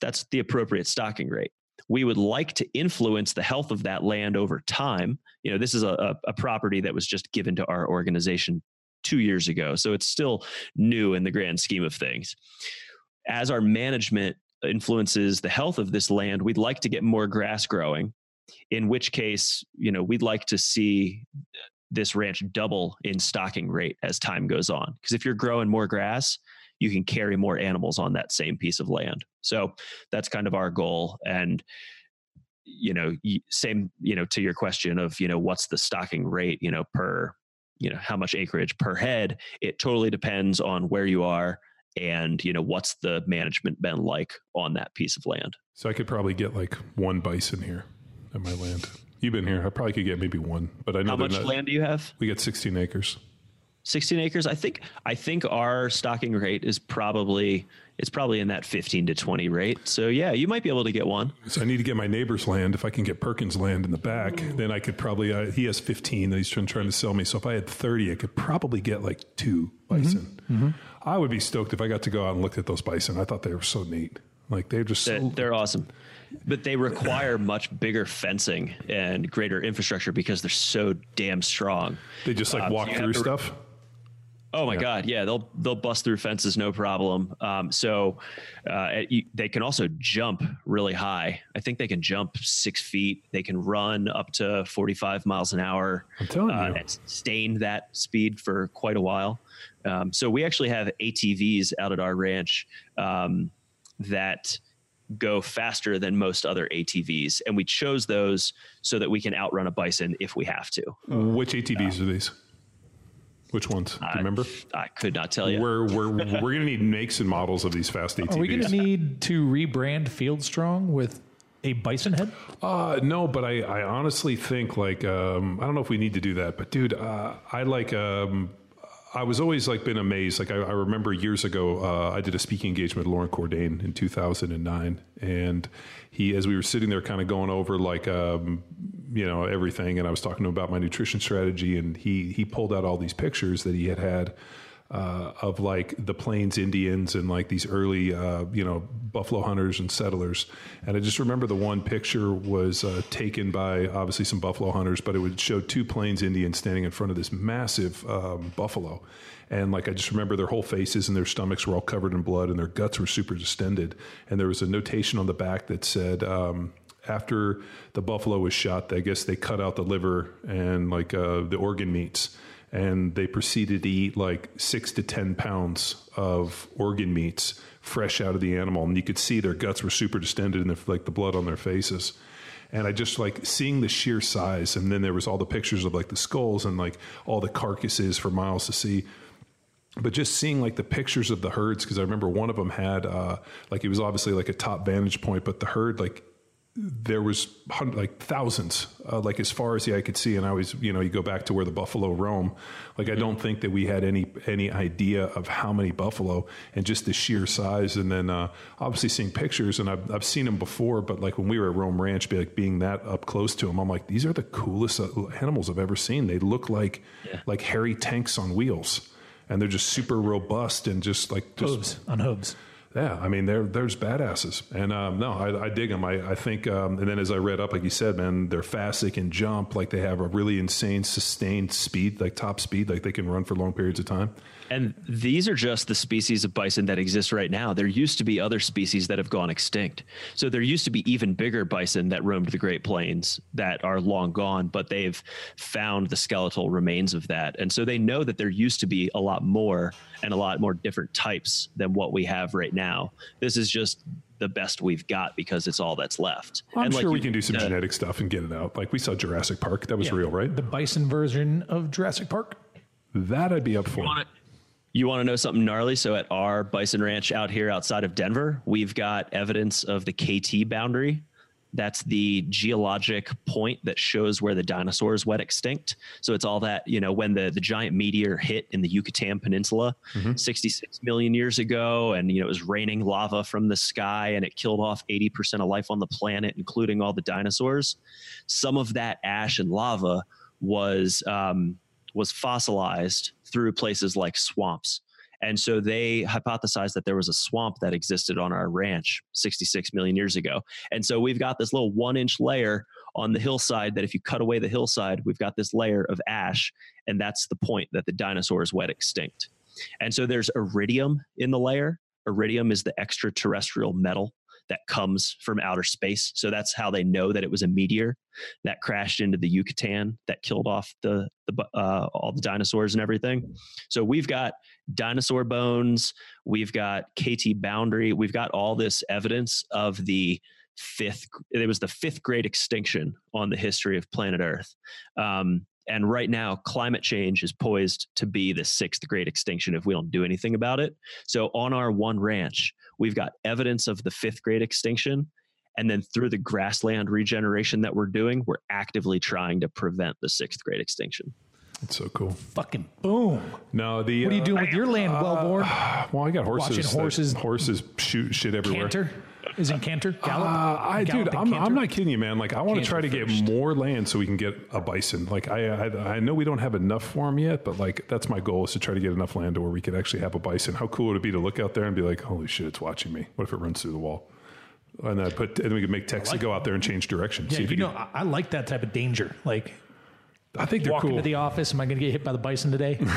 E: that's the appropriate stocking rate. We would like to influence the health of that land over time. You know, this is a, a, property that was just given to our organization two years ago. So it's still new in the grand scheme of things. As our management influences the health of this land, we'd like to get more grass growing, in which case, you know, we'd like to see this ranch double in stocking rate as time goes on. Because if you're growing more grass, you can carry more animals on that same piece of land. So that's kind of our goal. And you know, same you know to your question of you know what's the stocking rate you know per you know how much acreage per head. It totally depends on where you are and you know what's the management been like on that piece of land.
D: So I could probably get like one bison here at my land. You've been here. I probably could get maybe one, but I know
E: How much
D: not-
E: land do you have?
D: We got 16 acres.
E: 16 acres i think i think our stocking rate is probably it's probably in that 15 to 20 rate so yeah you might be able to get one
D: So I need to get my neighbor's land. If I can get Perkins' land in the back, then I could probably. Uh, he has 15 that he's trying, trying to sell me. So if I had 30, I could probably get like two bison. I would be stoked if I got to go out and look at those bison. I thought they were so neat. Like they're just
E: They're,
D: so,
E: they're awesome, but they require much bigger fencing and greater infrastructure because they're so damn strong.
D: they just like
E: Uh,
D: walk
E: you
D: through
E: have to-
D: stuff.
E: Oh my God! Yeah, they'll they'll bust through fences no problem. Um, so uh, you, they can also jump really high. I think they can jump six feet. They can run up to forty five miles an hour.
D: I'm telling
E: uh,
D: you.
E: and sustain that speed for quite a while. Um, so we actually have ATVs out at our ranch um, that go faster than most other ATVs, and we chose those so that we can outrun a bison if we have to.
D: Which ATVs are these? Which ones? Do you remember?
E: I could not tell you.
D: We're we're we're gonna need makes and models of these fast ATVs.
B: Are we going to need to rebrand Field Strong with a bison head?
D: Uh, no, but I, I honestly think like um, I don't know if we need to do that, but dude, uh, I like um, I was always like been amazed. Like I, I remember years ago, uh, I did a speaking engagement with Loren Cordain in 2009, and he, as we were sitting there, kind of going over like um, you know everything, and I was talking to him about my nutrition strategy, and he he pulled out all these pictures that he had had uh, of like the Plains Indians and like these early, uh, you know, buffalo hunters and settlers. And I just remember the one picture was uh, taken by obviously some buffalo hunters, but it would show two Plains Indians standing in front of this massive um, buffalo. And like I just remember their whole faces and their stomachs were all covered in blood and their guts were super distended. And there was a notation on the back that said, um, after the buffalo was shot, I guess they cut out the liver and like uh, the organ meats and they proceeded to eat like six to ten pounds of organ meats fresh out of the animal, and you could see their guts were super distended and the, like the blood on their faces. And I just like seeing the sheer size, and then there was all the pictures of like the skulls and like all the carcasses for miles to see but just seeing like the pictures of the herds because i remember one of them had uh like it was obviously like a top vantage point but the herd like there was hun- like thousands uh, like as far as the eye could see. And i was, you know you go back to where the buffalo roam. Like i don't think that we had any any idea of how many buffalo and just the sheer size. And then uh, obviously seeing pictures and I've, I've seen them before but like when we were at Roam Ranch be like being that up close to them i'm like these are the coolest uh, animals i've ever seen. They look like like hairy tanks on wheels. And they're just super robust and just like just
B: Hooves. On hooves.
D: Yeah, I mean, they're there's badasses, and um, no, I, I dig them. I, I think, um, and then as I read up, like you said, man, they're fast. They can jump. Like they have a really insane sustained speed, like top speed. Like they can run for long periods of time.
E: And these are just the species of bison that exist right now. There used to be other species that have gone extinct. So there used to be even bigger bison that roamed the Great Plains that are long gone, but they've found the skeletal remains of that. And so they know that there used to be a lot more and a lot more different types than what we have right now. This is just the best we've got because it's all that's left.
D: I'm
E: And like
D: sure we
E: you-
D: can do some
E: uh,
D: genetic stuff and get it out. Like we saw Jurassic Park. That was
B: Yeah.
D: real, right?
B: The bison version of Jurassic Park.
D: That I'd be up for.
E: You want to know something gnarly? So at our bison ranch out here outside of Denver, we've got evidence of the KT boundary. That's the geologic point that shows where the dinosaurs went extinct. So it's all that, you know, when the, the giant meteor hit in the Yucatan Peninsula 66 million years ago, and, you know, it was raining lava from the sky and it killed off 80% of life on the planet, including all the dinosaurs. Some of that ash and lava was um, was fossilized through places like swamps. And so they hypothesized that there was a swamp that existed on our ranch 66 million years ago. And so we've got this little one inch layer on the hillside that if you cut away the hillside, we've got this layer of ash. And that's the point that the dinosaurs went extinct. And so there's iridium in the layer. Iridium is the extraterrestrial metal that comes from outer space. So that's how they know that it was a meteor that crashed into the Yucatan that killed off the, the uh, all the dinosaurs and everything. So we've got dinosaur bones, we've got KT boundary, we've got all this evidence of the fifth. It was the fifth great extinction on the history of planet Earth. Um, and right now, climate change is poised to be the sixth great extinction if we don't do anything about it. So, on our one ranch, we've got evidence of the fifth grade extinction. And then through the grassland regeneration that we're doing, we're actively trying to prevent the sixth grade extinction.
D: It's so cool.
B: Fucking boom.
D: No, the
B: What are you
D: uh,
B: doing with your land, Welbourn?
D: Well, I got horses.
B: Watching horses-
D: horses shoot shit everywhere.
B: Canter? Isn't Canter? Gallop?
D: Uh, I,
B: Gallop
D: dude, I'm? I'm not kidding you, man. Like, I want to try to get
B: first.
D: more land so we can get a bison. Like, I, I, I know we don't have enough for him yet, but like, that's my goal is to try to get enough land to where we could actually have a bison. How cool would it be to look out there and be like, holy shit, it's watching me? What if it runs through the wall? And then I put, and we could make Tex go out there and change direction.
B: Yeah,
D: See if
B: you know, I like that type of danger. Like
D: I think they're
B: walk
D: cool.
B: into the office, am I going to get hit by the bison today? <laughs>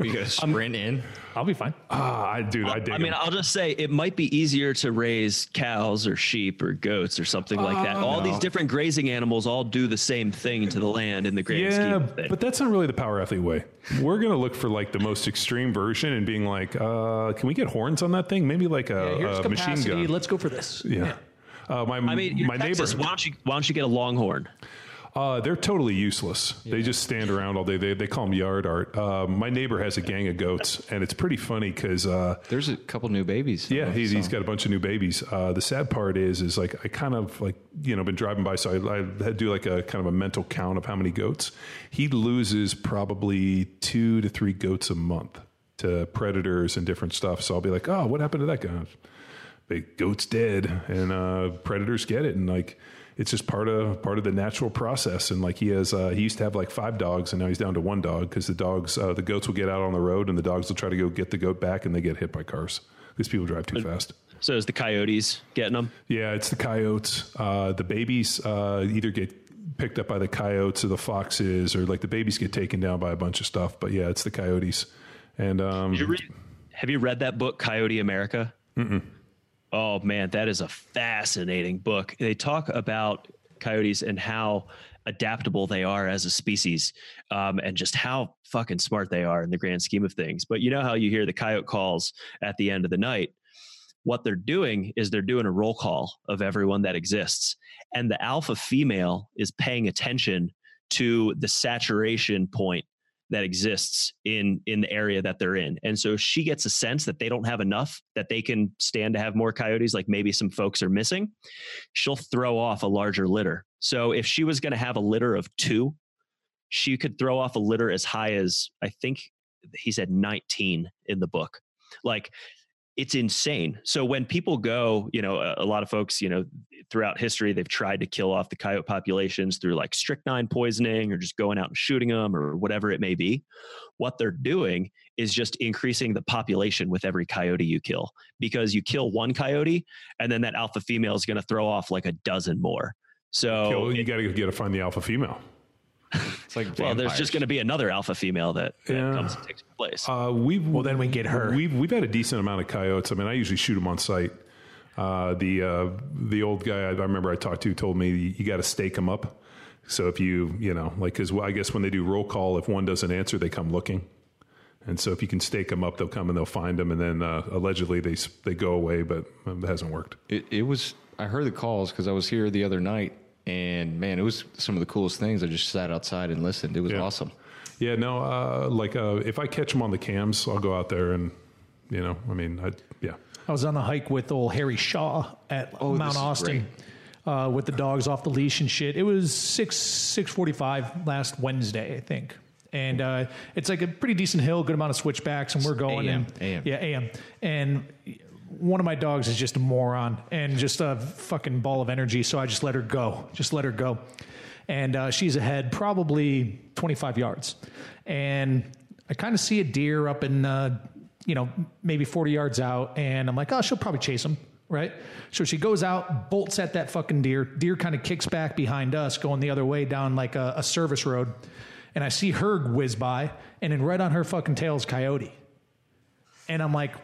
C: You got to sprint in.
B: I'll be fine.
D: ah, I dude, I dig.
E: I mean,
D: 'em.
E: I'll just say it might be easier to raise cows or sheep or goats or something like that. All these different grazing animals all do the same thing to the land in the grand scheme
D: yeah,
E: of things.
D: but that's not really the power athlete way. We're gonna look for like the most extreme version and being like, uh, can we get horns on that thing? Maybe like a,
B: Here's
D: a machine
B: capacity.
D: gun.
B: Let's go for this.
D: yeah. Uh, my
E: I mean, you're
D: my
E: Texas,
D: neighbor,
E: Why don't you why don't you get a longhorn?
D: Uh, they're totally useless. They just stand around all day. They, they call them yard art. Uh, my neighbor has a gang of goats, and it's pretty funny because uh,
C: There's a couple new babies.
D: yeah, he's, he's got a bunch of new babies. Uh, the sad part is, is like I kind of like you know been driving by, so I, I do like a kind of a mental count of how many goats. He loses probably two to three goats a month to predators and different stuff. So I'll be like, oh, what happened to that guy? The goat's dead, and uh, predators get it, and like it's just part of part of the natural process. And like he has, uh, he used to have like five dogs, and now he's down to one dog because the dogs, uh, the goats will get out on the road, and the dogs will try to go get the goat back, and they get hit by cars because people drive too fast.
E: So is the coyotes getting them?
D: Yeah, it's the coyotes. Uh, the babies uh, either get picked up by the coyotes or the foxes, or like the babies get taken down by a bunch of stuff. But yeah, it's the coyotes. And um,
E: you read, have you read that book, Coyote America? Oh man, that is a fascinating book. They talk about coyotes and how adaptable they are as a species, um, and just how fucking smart they are in the grand scheme of things. But you know how you hear the coyote calls at the end of the night. What they're doing is they're doing a roll call of everyone that exists, and the alpha female is paying attention to the saturation point that exists in in the area that they're in. And so she gets a sense that they don't have enough that they can stand to have more coyotes like maybe some folks are missing she'll throw off a larger litter. So if she was going to have a litter of two she could throw off a litter as high as i think he said 19 in the book. Like it's insane. So when people go, you know, a, a lot of folks, you know, throughout history, they've tried to kill off the coyote populations through like strychnine poisoning or just going out and shooting them or whatever it may be. What they're doing is just increasing the population with every coyote you kill because you kill one coyote and then that alpha female is going to throw off like a dozen more. So,
D: kill- you got to get to find the alpha female.
C: It's like
E: well, there's just going to be another alpha female that, that
D: Yeah.
E: comes and takes place.
D: Uh, we've well,
B: then we get her.
D: We've we've had a decent amount of coyotes. I mean, I usually shoot them on site. Uh, the uh, the old guy I, I remember I talked to told me you got to stake them up. So if you you know like because I guess when they do roll call, if one doesn't answer, they come looking. And so if you can stake them up, they'll come and they'll find them, and then uh, allegedly they they go away, but it hasn't worked.
C: It, it was. I heard the calls because I was here the other night, and man, it was some of the coolest things. I just sat outside and listened. It was
D: Yeah.
C: awesome.
D: Yeah, no, uh, like uh, if I catch them on the cams, I'll go out there and you know, I mean, I, yeah.
B: I was on the hike with old Harry Shaw at
C: Oh,
B: Mount Austin uh, with the dogs off the leash and shit. It was six six forty five last Wednesday, I think. And uh, it's like a pretty decent hill, good amount of switchbacks, and we're going.
C: AM,
B: and,
C: AM.
B: Yeah, AM. And one of my dogs is just a moron and just a fucking ball of energy. So I just let her go. Just let her go. And uh, she's ahead probably 25 yards. And I kind of see a deer up in, uh, you know, maybe 40 yards out. And I'm like, oh, she'll probably chase him. Right. So she goes out, bolts at that fucking deer. Deer kind of kicks back behind us, going the other way down like a, a service road. And I see her whiz by, and then right on her fucking tail is coyote. And I'm like,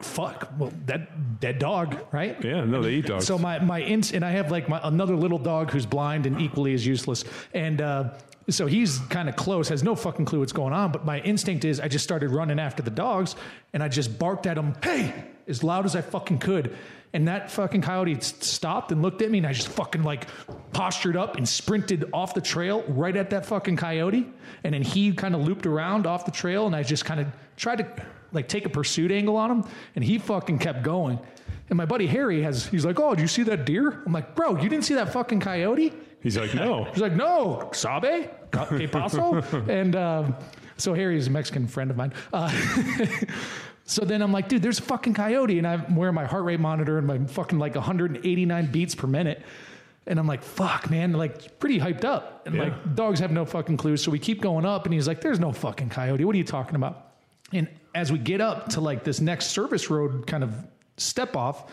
B: fuck, well, that dead dog, right?
D: Yeah, no, they eat dogs.
B: So my my ins and I have like my another little dog who's blind and equally as useless, and uh, so he's kind of close, has no fucking clue what's going on. But my instinct is I just started running after the dogs, and I just barked at him, "Hey!" as loud as I fucking could. And that fucking coyote stopped and looked at me, and I just fucking like postured up and sprinted off the trail right at that fucking coyote. And then he kind of looped around off the trail, and I just kind of tried to like take a pursuit angle on him, and he fucking kept going. And my buddy Harry has, he's like, Oh, did you see that deer? I'm like, Bro, you didn't see that fucking coyote?
D: He's like, no.
B: He's like, No, Sabe? Que paso? <laughs> and um, so Harry's a Mexican friend of mine. Uh, <laughs> so then I'm like, Dude, there's a fucking coyote. And I'm wearing my heart rate monitor and my fucking like 189 beats per minute. And I'm like, fuck, man, like pretty hyped up. And
D: Yeah.
B: like, dogs have no fucking clue. So we keep going up, and he's like, there's no fucking coyote. What are you talking about? And as we get up to like this next service road kind of step off,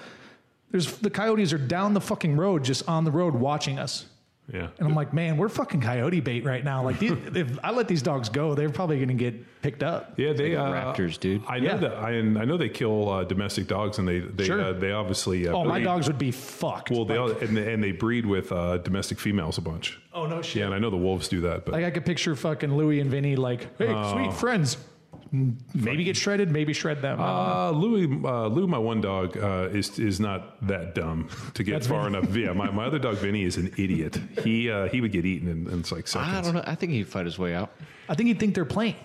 B: There's the coyotes are down the fucking road, just on the road watching us.
D: Yeah.
B: And I'm like, man, we're fucking coyote bait right now. Like, these, <laughs> if I let these dogs go, they're probably going to get picked up.
D: Yeah, they uh,
E: raptors, dude.
D: I know
B: Yeah.
D: that. I, I know they kill uh, domestic dogs, and they they
B: Sure.
D: uh, they obviously. Uh,
B: Oh, my dogs would be fucked.
D: Well, they
B: Like-
D: all, and, they, and they breed with uh, domestic females a bunch.
B: oh no shit.
D: Yeah, and I know the wolves do that, but
B: Like I could picture fucking Louie and Vinny like, hey,
D: Oh.
B: sweet friends. Mm, Maybe get shredded, maybe shred them.
D: Uh, Louis, uh, Lou, my one dog, uh, is is not that dumb to get
B: That's
D: far enough. Yeah, my, my other dog Vinny is an idiot. He uh, he would get eaten in, in like seconds.
C: I don't know. I think he'd fight his way out.
B: I think he'd think they're playing.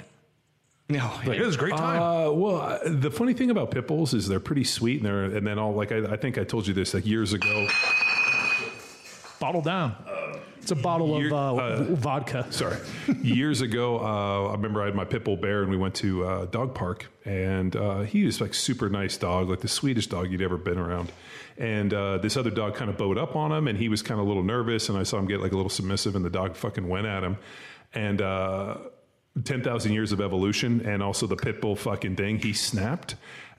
C: No,
B: Like, it was a great time.
D: Uh, well, uh, the funny thing about pit bulls is they're pretty sweet, and they're and then all like I, I think I told you this like years ago.
B: Bottle down. It's a bottle of uh,
D: uh,
B: vodka.
D: Sorry, years ago, uh, I remember I had my pit bull bear, and we went to uh, dog park, and uh, he was like super nice dog, like the sweetest dog you'd ever been around. And uh, this other dog kind of bowed up on him, and he was kind of a little nervous, and I saw him get like a little submissive, and the dog fucking went at him, and. Uh, 10,000 years of evolution and also the pit bull fucking thing, he snapped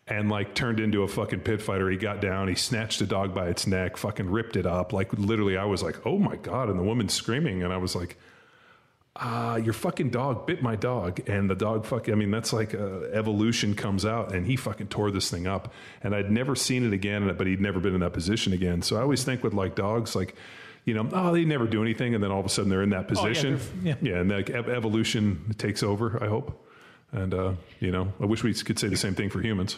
D: and like turned into a fucking pit fighter. He got down, he snatched the dog by its neck, fucking ripped it up. Like literally, I was like, oh my God. And the woman screaming. And I was like, uh, your fucking dog bit my dog. And the dog fucking, I mean, that's like uh, evolution comes out and he fucking tore this thing up. And I'd never seen it again, but he'd never been in that position again. So I always think with like dogs, like, you know, oh, they never do anything, and then all of a sudden they're in that position.
B: they're- yeah.
D: and like ev- evolution takes over. I hope, and uh, you know, I wish we could say the same thing for humans.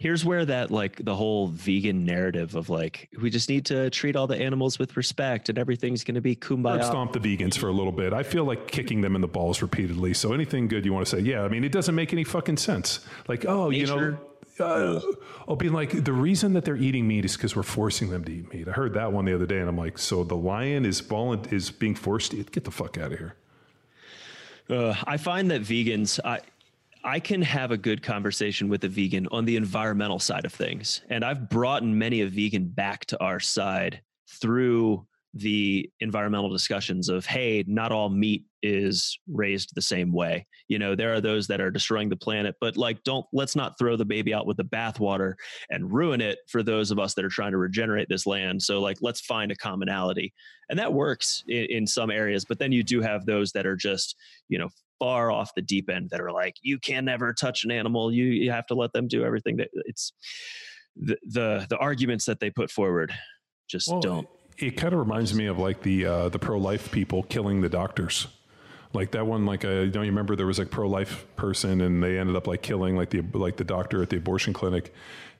E: Here's where that like the whole vegan narrative of like we just need to treat all the animals with respect and everything's going to be kumbaya.
D: stomp the vegans for a little bit. I feel like kicking them in the balls repeatedly. So anything good you want to say? Yeah, I mean, it doesn't make any fucking sense. Like, oh, you know.
E: Nature.
D: Uh, oh, being like the reason that they're eating meat is because we're forcing them to eat meat. I heard that one the other day, and I'm like, so the lion is volun- is being forced to eat. Get the fuck out of here.
E: Uh, I find that vegans, I, I can have a good conversation with a vegan on the environmental side of things. And I've brought in many a vegan back to our side through the environmental discussions of, hey, not all meat is raised the same way. You know, there are those that are destroying the planet, but like, don't let's not throw the baby out with the bathwater and ruin it for those of us that are trying to regenerate this land. So, like, let's find a commonality. And that works in, in some areas, but then you do have those that are just, you know, far off the deep end that are like, you can never touch an animal. You you have to let them do everything that it's the the, the arguments that they put forward just
D: Well,
E: don't.
D: It kind of reminds me of like the uh, the pro life people killing the doctors. Like that one, like I don't you remember there was like pro life person and they ended up like killing like the like the doctor at the abortion clinic.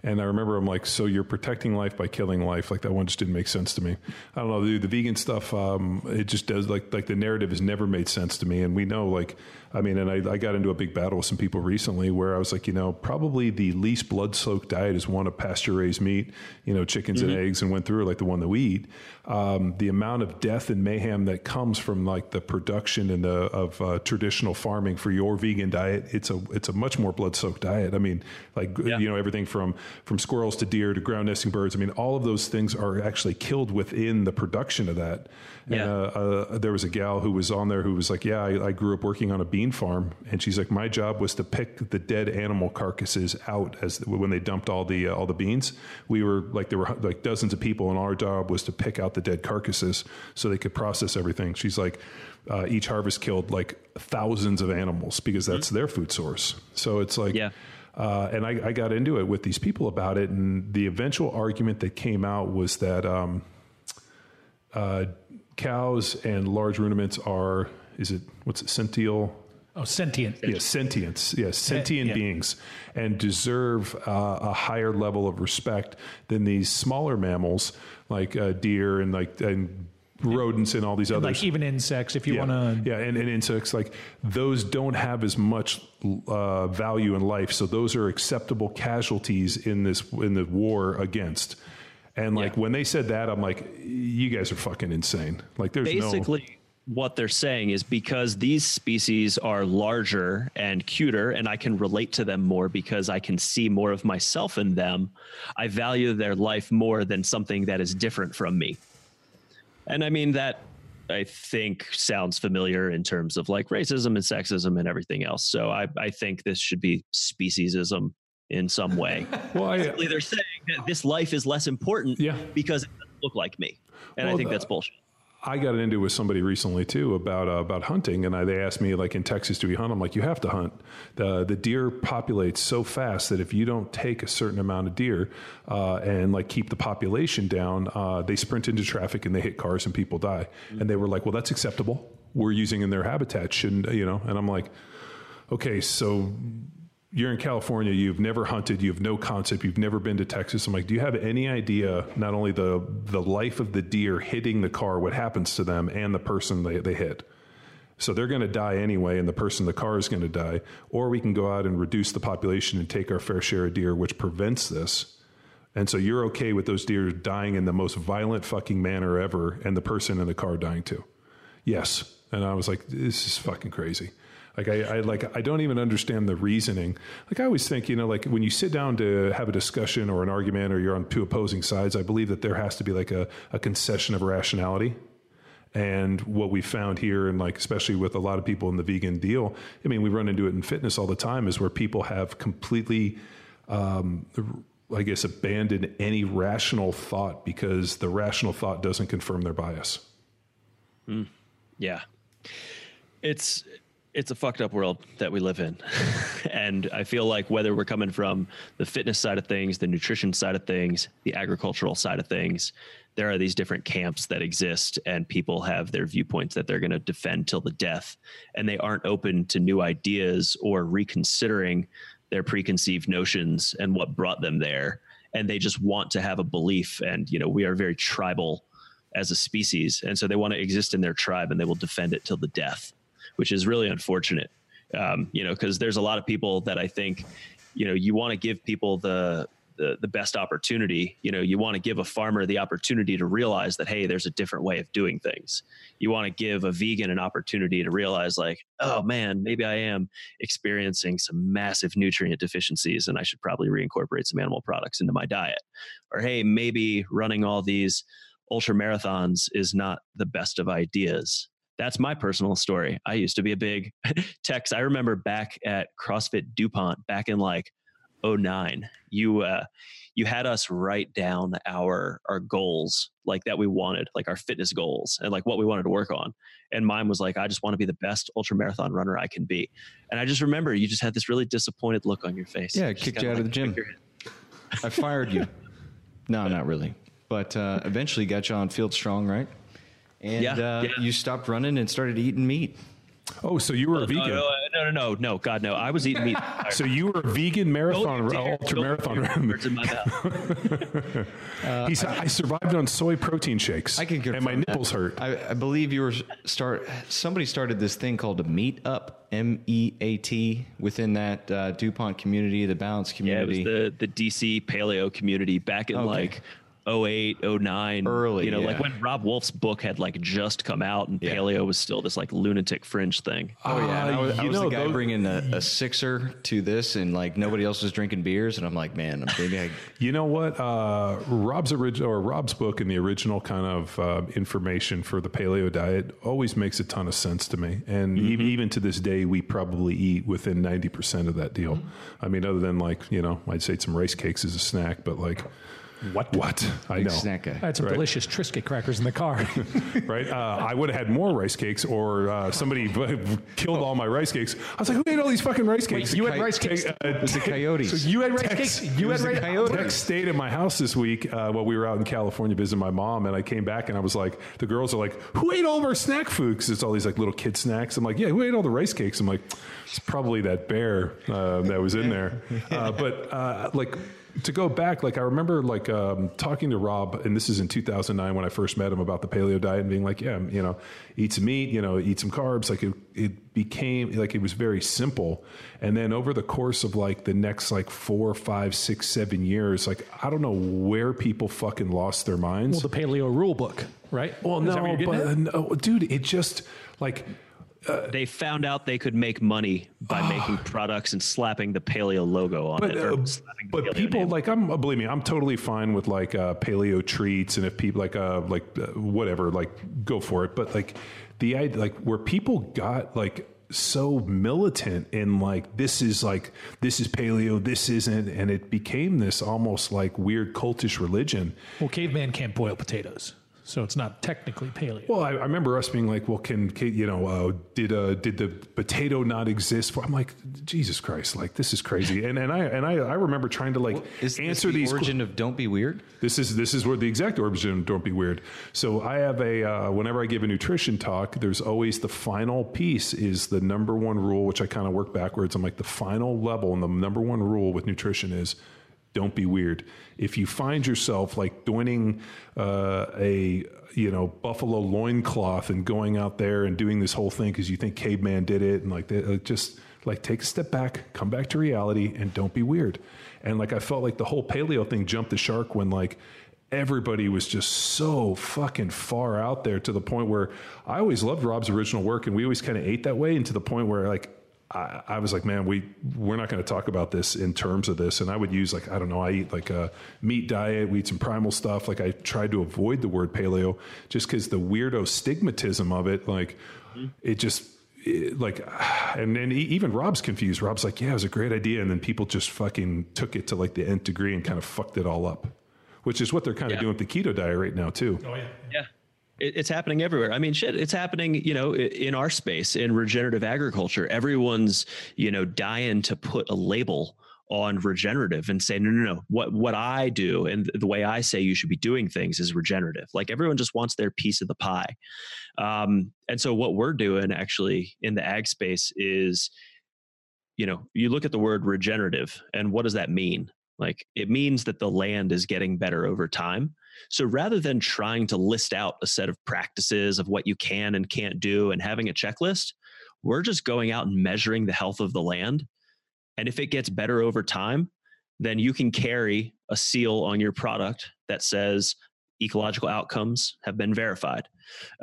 D: And I remember I'm like, so you're protecting life by killing life. Like that one just didn't make sense to me. I don't know the, the vegan stuff. Um, it just does like like the narrative has never made sense to me. And we know like I mean, and I, I got into a big battle with some people recently where I was like, you know, probably the least blood soaked diet is one of pasture raised meat, you know, chickens and eggs, and went through like the one that we eat. Um, the amount of death and mayhem that comes from like the production and the of uh, traditional farming for your vegan diet, it's a it's a much more blood soaked diet. I mean, like
E: Yeah.
D: you know, everything from from squirrels to deer to ground nesting birds. I mean, all of those things are actually killed within the production of that. And
E: Yeah.
D: uh, uh, there was a gal who was on there who was like, "Yeah, I, I grew up working on a bean farm," and she's like, "My job was to pick the dead animal carcasses out as when they dumped all the uh, all the beans. We were like there were like dozens of people, and our job was to pick out the dead carcasses so they could process everything." She's like, uh, "Each harvest killed like thousands of animals because that's their food source." So it's like,
E: Yeah.
D: uh, and I, I got into it with these people about it, and the eventual argument that came out was that um, uh, cows and large ruminants are is it what's it sentient
B: Oh, sentient.
D: yeah sentience yeah sentient
B: yeah.
D: beings and deserve uh, a higher level of respect than these smaller mammals like uh, deer and like and rodents and all these others
B: Like even insects, if you
D: yeah,
B: want to.
D: yeah, and, and insects like those don't have as much uh, value in life, so those are acceptable casualties in this in the war against. And like
E: Yeah.
D: when they said that, I'm like, you guys are fucking insane. Like there's no
E: basically what they're saying is because these species are larger and cuter and I can relate to them more because I can see more of myself in them, I value their life more than something that is different from me. And I mean that I think sounds familiar in terms of like racism and sexism and everything else. So I, I think this should be speciesism in some way. <laughs>
D: Well, I,
E: they're saying that this life is less important
D: Yeah.
E: because it doesn't look like me, and I think that's bullshit.
D: I got into it with somebody recently too about uh, about hunting, and I, they asked me like in Texas, do we hunt? I'm like, you have to hunt. The the deer populates so fast that if you don't take a certain amount of deer uh, and like keep the population down, uh, they sprint into traffic and they hit cars and people die. And they were like, well, that's acceptable. We're using in their habitat, shouldn't you know? And I'm like, okay, so you're in California, you've never hunted, you have no concept, you've never been to Texas. I'm like, do you have any idea not only the the life of the deer hitting the car, what happens to them, and the person they, they hit? So they're going to die anyway, and the person in the car is going to die. Or we can go out and reduce the population and take our fair share of deer, which prevents this. And so you're okay with those deer dying in the most violent fucking manner ever, and the person in the car dying too? Yes. And I was like, this is fucking crazy. Like I, I like I don't even understand the reasoning. Like I always think, you know, like when you sit down to have a discussion or an argument, or you're on two opposing sides, I believe that there has to be like a, a concession of rationality. And what we found here, and like especially with a lot of people in the vegan deal, I mean, we run into it in fitness all the time, is where people have completely, um, I guess, abandoned any rational thought because the rational thought doesn't confirm their bias.
E: Yeah. It's it's a fucked up world that we live in. <laughs> and I feel like whether we're coming from the fitness side of things, the nutrition side of things, the agricultural side of things, there are these different camps that exist and people have their viewpoints that they're going to defend till the death. And they aren't open to new ideas or reconsidering their preconceived notions and what brought them there. And they just want to have a belief and you know we are very tribal as a species. And so they want to exist in their tribe and they will defend it till the death which is really unfortunate. Um, you know because there's a lot of people that i think you know you want to give people the the, the best opportunity. You know you want to give a farmer the opportunity to realize that hey there's a different way of doing things. You want to give a vegan an opportunity to realize like oh man maybe i am experiencing some massive nutrient deficiencies and i should probably reincorporate some animal products into my diet. Or hey maybe running all these ultra marathons is not the best of ideas that's my personal story i used to be a big <laughs> tex i remember back at crossfit dupont back in like 09 you uh you had us write down our our goals like that we wanted like our fitness goals and like what we wanted to work on and mine was like i just want to be the best ultra marathon runner i can be and i just remember you just had this really disappointed look on your face
C: Yeah,
E: Just
C: kicked you out of the gym. I fired you. <laughs> no, not really. But uh, eventually got you on Field Strong, right? And
E: Yeah,
C: uh,
E: yeah.
C: you stopped running and started eating meat.
D: Oh, so you were a vegan.
E: no, no, no, no, no, God, no. I was eating meat. <laughs>
D: So you were a vegan marathon,
E: Don't dare-
D: ultra
E: don't
D: marathon runner.
E: words in my mouth. <laughs>
D: He said, I survived on soy protein shakes.
C: I can
D: And my
C: that.
D: nipples hurt.
C: I, I believe you were start. Somebody started this thing called a Meet Up, M E A T, within that uh, Dupont community, the Balance community.
E: Yeah, it was
C: community.
E: the the DC paleo community back in
C: Okay.
E: like 08, 09.
C: Early,
E: You know, like when Robb Wolf's book had like just come out and
C: Yeah.
E: paleo was still this like lunatic fringe thing.
C: oh yeah, and I was, I
D: you
C: was
D: know,
C: the guy
D: those-
C: bringing a, a sixer to this, and like nobody else was drinking beers, and I'm like, man, maybe I. <laughs>
D: You know what? Uh, Rob's original or Rob's book and the original kind of uh, information for the paleo diet always makes a ton of sense to me. And e- even to this day, we probably eat within ninety percent of that deal. I mean, other than like you know, I'd say some rice cakes as a snack, but like
B: What?
D: what? I know.
C: Snack guy.
B: I had some
D: Right.
B: delicious Triscuit crackers in the car. <laughs>
D: right? Uh, I would have had more rice cakes, or uh, somebody <laughs> killed all my rice cakes. I was like, who ate all these fucking rice cakes?
B: you had rice cakes?
D: Uh,
C: It was the Coyotes.
B: so you had rice
D: Tex-
B: cakes. You
C: it was
B: had
C: the
B: rice
C: Coyotes.
D: Tex stayed at my house this week uh, while we were out in California visiting my mom, and I came back and I was like, the girls are like, "Who ate all of our snack food?" Because it's all these like little kid snacks. I'm like, "Yeah, who ate all the rice cakes?" I'm like, "It's probably that bear uh, that was in there." Uh, but uh, like to go back, like I remember like um, talking to Rob, and this is in 2009 when I first met him about the paleo diet, and being like, "Yeah, you know, eat some meat, you know, eat some carbs." Like it, it became like it was very simple, and then over the course of like the next like four, five, six, seven years, like I don't know where people fucking lost their minds.
B: well, the paleo rule book, right?
D: Well,
B: Is
D: no, but no, dude, it just like
E: They found out they could make money by making products and slapping the paleo logo on
D: but
E: it.
D: uh, but people
E: name.
D: like I'm uh, believe me I'm totally fine with like uh, paleo treats and if people like uh like uh, whatever like go for it but like the idea like where people got like so militant in like this is like this is paleo this isn't and it became this almost like weird cultish religion
B: Well, caveman can't boil potatoes, so it's not technically paleo.
D: well I, I remember us being like well can, can you know uh, did uh, did the potato not exist for i'm like jesus christ like this is crazy and and i and i, I remember trying to like
C: Is this
D: answer
C: the
D: these
C: origin of "Don't Be Weird"?
D: This is this is where the exact origin. Of don't be weird. So I have a uh, whenever I give a nutrition talk, there's always the final piece is the number one rule, which I kind of work backwards. I'm like the final level, and the number one rule with nutrition is don't be weird. If you find yourself like joining uh, a you know buffalo loincloth and going out there and doing this whole thing because you think caveman did it and like they, uh, just like take a step back, come back to reality, and don't be weird. And like I felt like the whole paleo thing jumped the shark when like everybody was just so fucking far out there to the point where I always loved Rob's original work and we always kind of ate that way and to the point where like I, I was like, man, we we're not going to talk about this in terms of this. And I would use like I don't know, I eat like a meat diet, we eat some primal stuff. Like I tried to avoid the word paleo just because the weirdo stigmatism of it, like it just it, like <sighs> and and e- even Rob's confused. Rob's like, yeah, it was a great idea, and then people just fucking took it to like the nth degree and kind of fucked it all up, which is what they're kind of doing with the keto diet right now too.
E: Oh yeah, Yeah. It, it's happening everywhere. I mean, shit, it's happening, you know, in our space, in regenerative agriculture. Everyone's, you know, dying to put a label on regenerative and say, no, no, no. What what I do and the way I say you should be doing things is regenerative. Like everyone just wants their piece of the pie. Um, and so what we're doing actually in the ag space is, you know, you look at the word regenerative and what does that mean? Like it means that the land is getting better over time. So rather than trying to list out a set of practices of what you can and can't do and having a checklist, we're just going out and measuring the health of the land. And if it gets better over time, then you can carry a seal on your product that says ecological outcomes have been verified.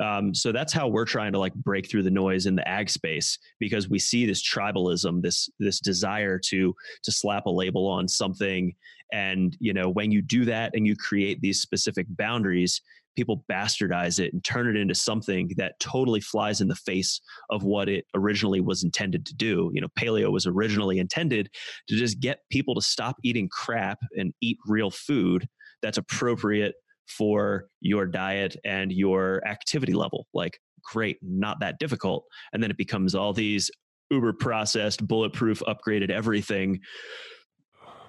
E: Um, so that's how we're trying to like break through the noise in the ag space because we see this tribalism, this this desire to to slap a label on something and you know when you do that and you create these specific boundaries people bastardize it and turn it into something that totally flies in the face of what it originally was intended to do. You know paleo was originally intended to just get people to stop eating crap and eat real food that's appropriate for your diet and your activity level. Like great not that difficult. And then it becomes all these uber processed bulletproof upgraded everything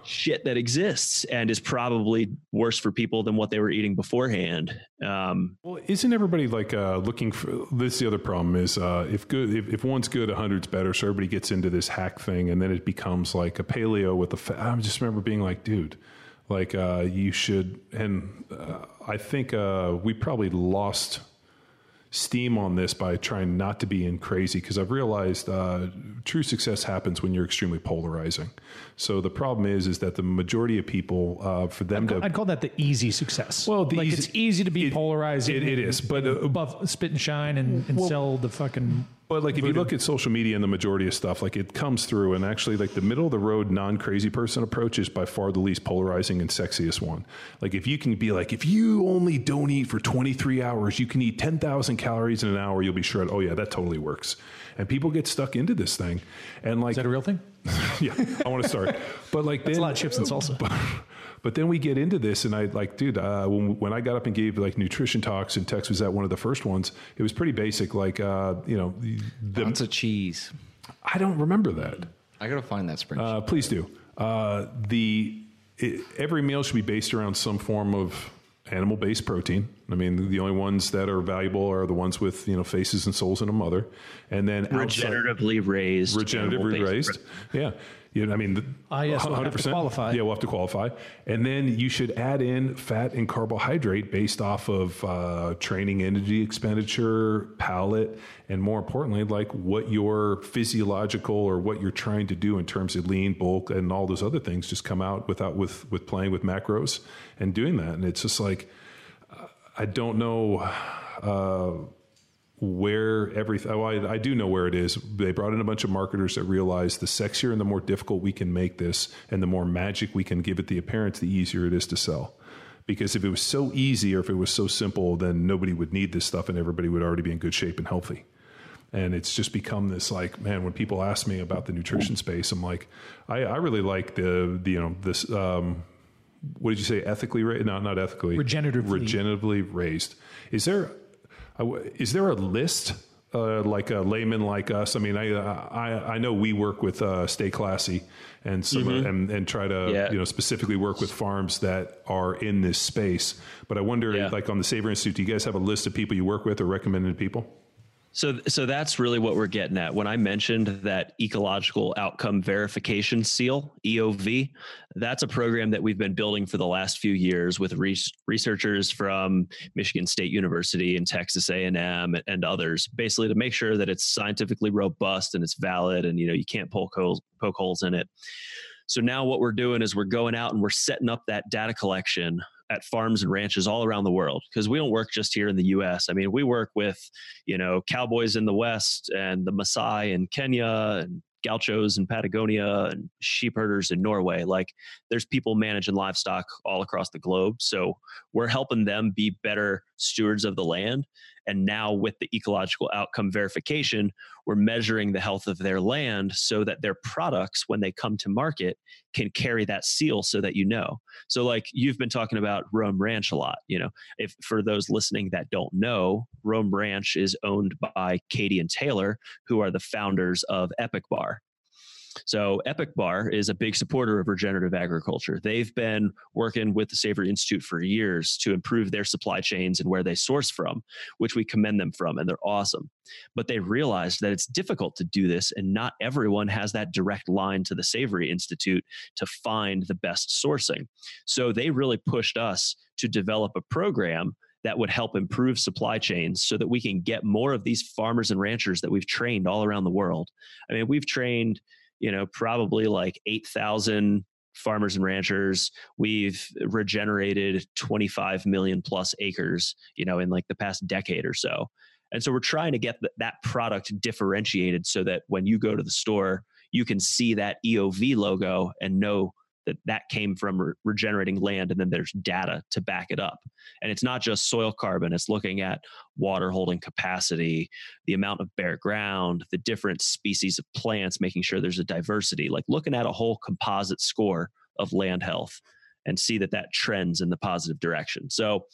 E: shit that exists and is probably worse for people than what they were eating beforehand. Um,
D: Well, isn't everybody like uh, looking for this? Is the other problem is uh, if good, if, if one's good, a hundred's better. So everybody gets into this hack thing, and then it becomes like a paleo with the. Fa- I just remember being like, dude, like uh, you should. And uh, I think uh, we probably lost steam on this by trying not to be in crazy because I've realized uh, true success happens when you're extremely polarizing. So the problem is, is that the majority of people, uh, for them to
B: I'd call that the easy success.
D: Well,
B: like
D: easy-
B: it's easy to be
D: it-
B: polarizing.
D: it- it is, but, uh,
B: buff, spit and shine and, and sell the fucking.
D: But like if you look at social media and the majority of stuff, like it comes through, and actually like the middle of the road non crazy person approach is by far the least polarizing and sexiest one. Like if you can be like, if you only don't eat for 23 hours, you can eat 10,000 calories in an hour, you'll be shredded. Oh yeah, that totally works. And people get stuck into this thing, and like
B: Is that a real thing? <laughs>
D: yeah, I want to start. But like
B: That's
D: then
B: a lot of chips and salsa. <laughs>
D: But, but then we get into this, and I like, dude, uh, when when I got up and gave like nutrition talks, and Tex was at one of the first ones. It was pretty basic, like uh, you know, the,
C: Lots of cheese.
D: I don't remember that.
C: I gotta find that spreadsheet.
D: Uh, please do. Uh, the it, every meal should be based around some form of animal-based protein. I mean, the only ones that are valuable are the ones with you know faces and souls and a mother, and then outside-
E: regeneratively raised,
D: regeneratively raised. Yeah. You know, I mean, the-
B: Ah, yes, we'll have to qualify.
D: Yeah, we'll have to qualify. And then you should add in fat and carbohydrate based off of uh, training energy expenditure, palate, and more importantly, like what your physiological or what you're trying to do in terms of lean, bulk, and all those other things just come out without with with playing with macros and doing that. And it's just like I don't know. Uh, where everything oh, I, I do know where it is they brought in a bunch of marketers that realized the sexier and the more difficult we can make this and the more magic we can give it the appearance the easier it is to sell because if it was so easy or if it was so simple then nobody would need this stuff and everybody would already be in good shape and healthy and it's just become this like man. When people ask me about the nutrition space, I'm like, I, I really like the, the you know this. Um, what did you say? Ethically raised? No, not ethically.
B: Regeneratively.
D: Regeneratively raised. Is there is there a list uh, like a layman like us? I mean, I I, I know we work with uh, Stay Classy and some and, and try to
E: Yeah.
D: you know specifically work with farms that are in this space. But I wonder,
E: Yeah.
D: like on the Savory Institute, do you guys have a list of people you work with or recommended people?
E: So, so that's really what we're getting at. When I mentioned that ecological outcome verification seal (EOV), that's a program that we've been building for the last few years with res- researchers from Michigan State University and Texas A&M and others, basically to make sure that it's scientifically robust and it's valid, and you know you can't poke holes poke holes in it. So now what we're doing is we're going out and we're setting up that data collection at farms and ranches all around the world because we don't work just here in the US. I mean, we work with, you know, cowboys in the West and the Maasai in Kenya and gauchos in Patagonia and sheep herders in Norway. Like there's people managing livestock all across the globe. So we're helping them be better stewards of the land. And now with the ecological outcome verification, we're measuring the health of their land so that their products, when they come to market, can carry that seal so that you know. So like you've been talking about Roam Ranch a lot, you know. If for those listening that don't know, Roam Ranch is owned by Katie and Taylor, who are the founders of Epic Bar. So Epic Bar is a big supporter of regenerative agriculture. They've been working with the Savory Institute for years to improve their supply chains and where they source from, which we commend them from, and they're awesome. But they realized that it's difficult to do this, and not everyone has that direct line to the Savory Institute to find the best sourcing. So they really pushed us to develop a program that would help improve supply chains so that we can get more of these farmers and ranchers that we've trained all around the world. I mean, we've trained, you know, probably like 8,000 farmers and ranchers. We've regenerated 25 million plus acres, you know, in like the past decade or so. And so we're trying to get th- that product differentiated so that when you go to the store, you can see that EOV logo and know that that came from re- regenerating land and then there's data to back it up. And it's not just soil carbon it's looking at water holding capacity the amount of bare ground the different species of plants making sure there's a diversity like looking at a whole composite score of land health and see that that trends in the positive direction. So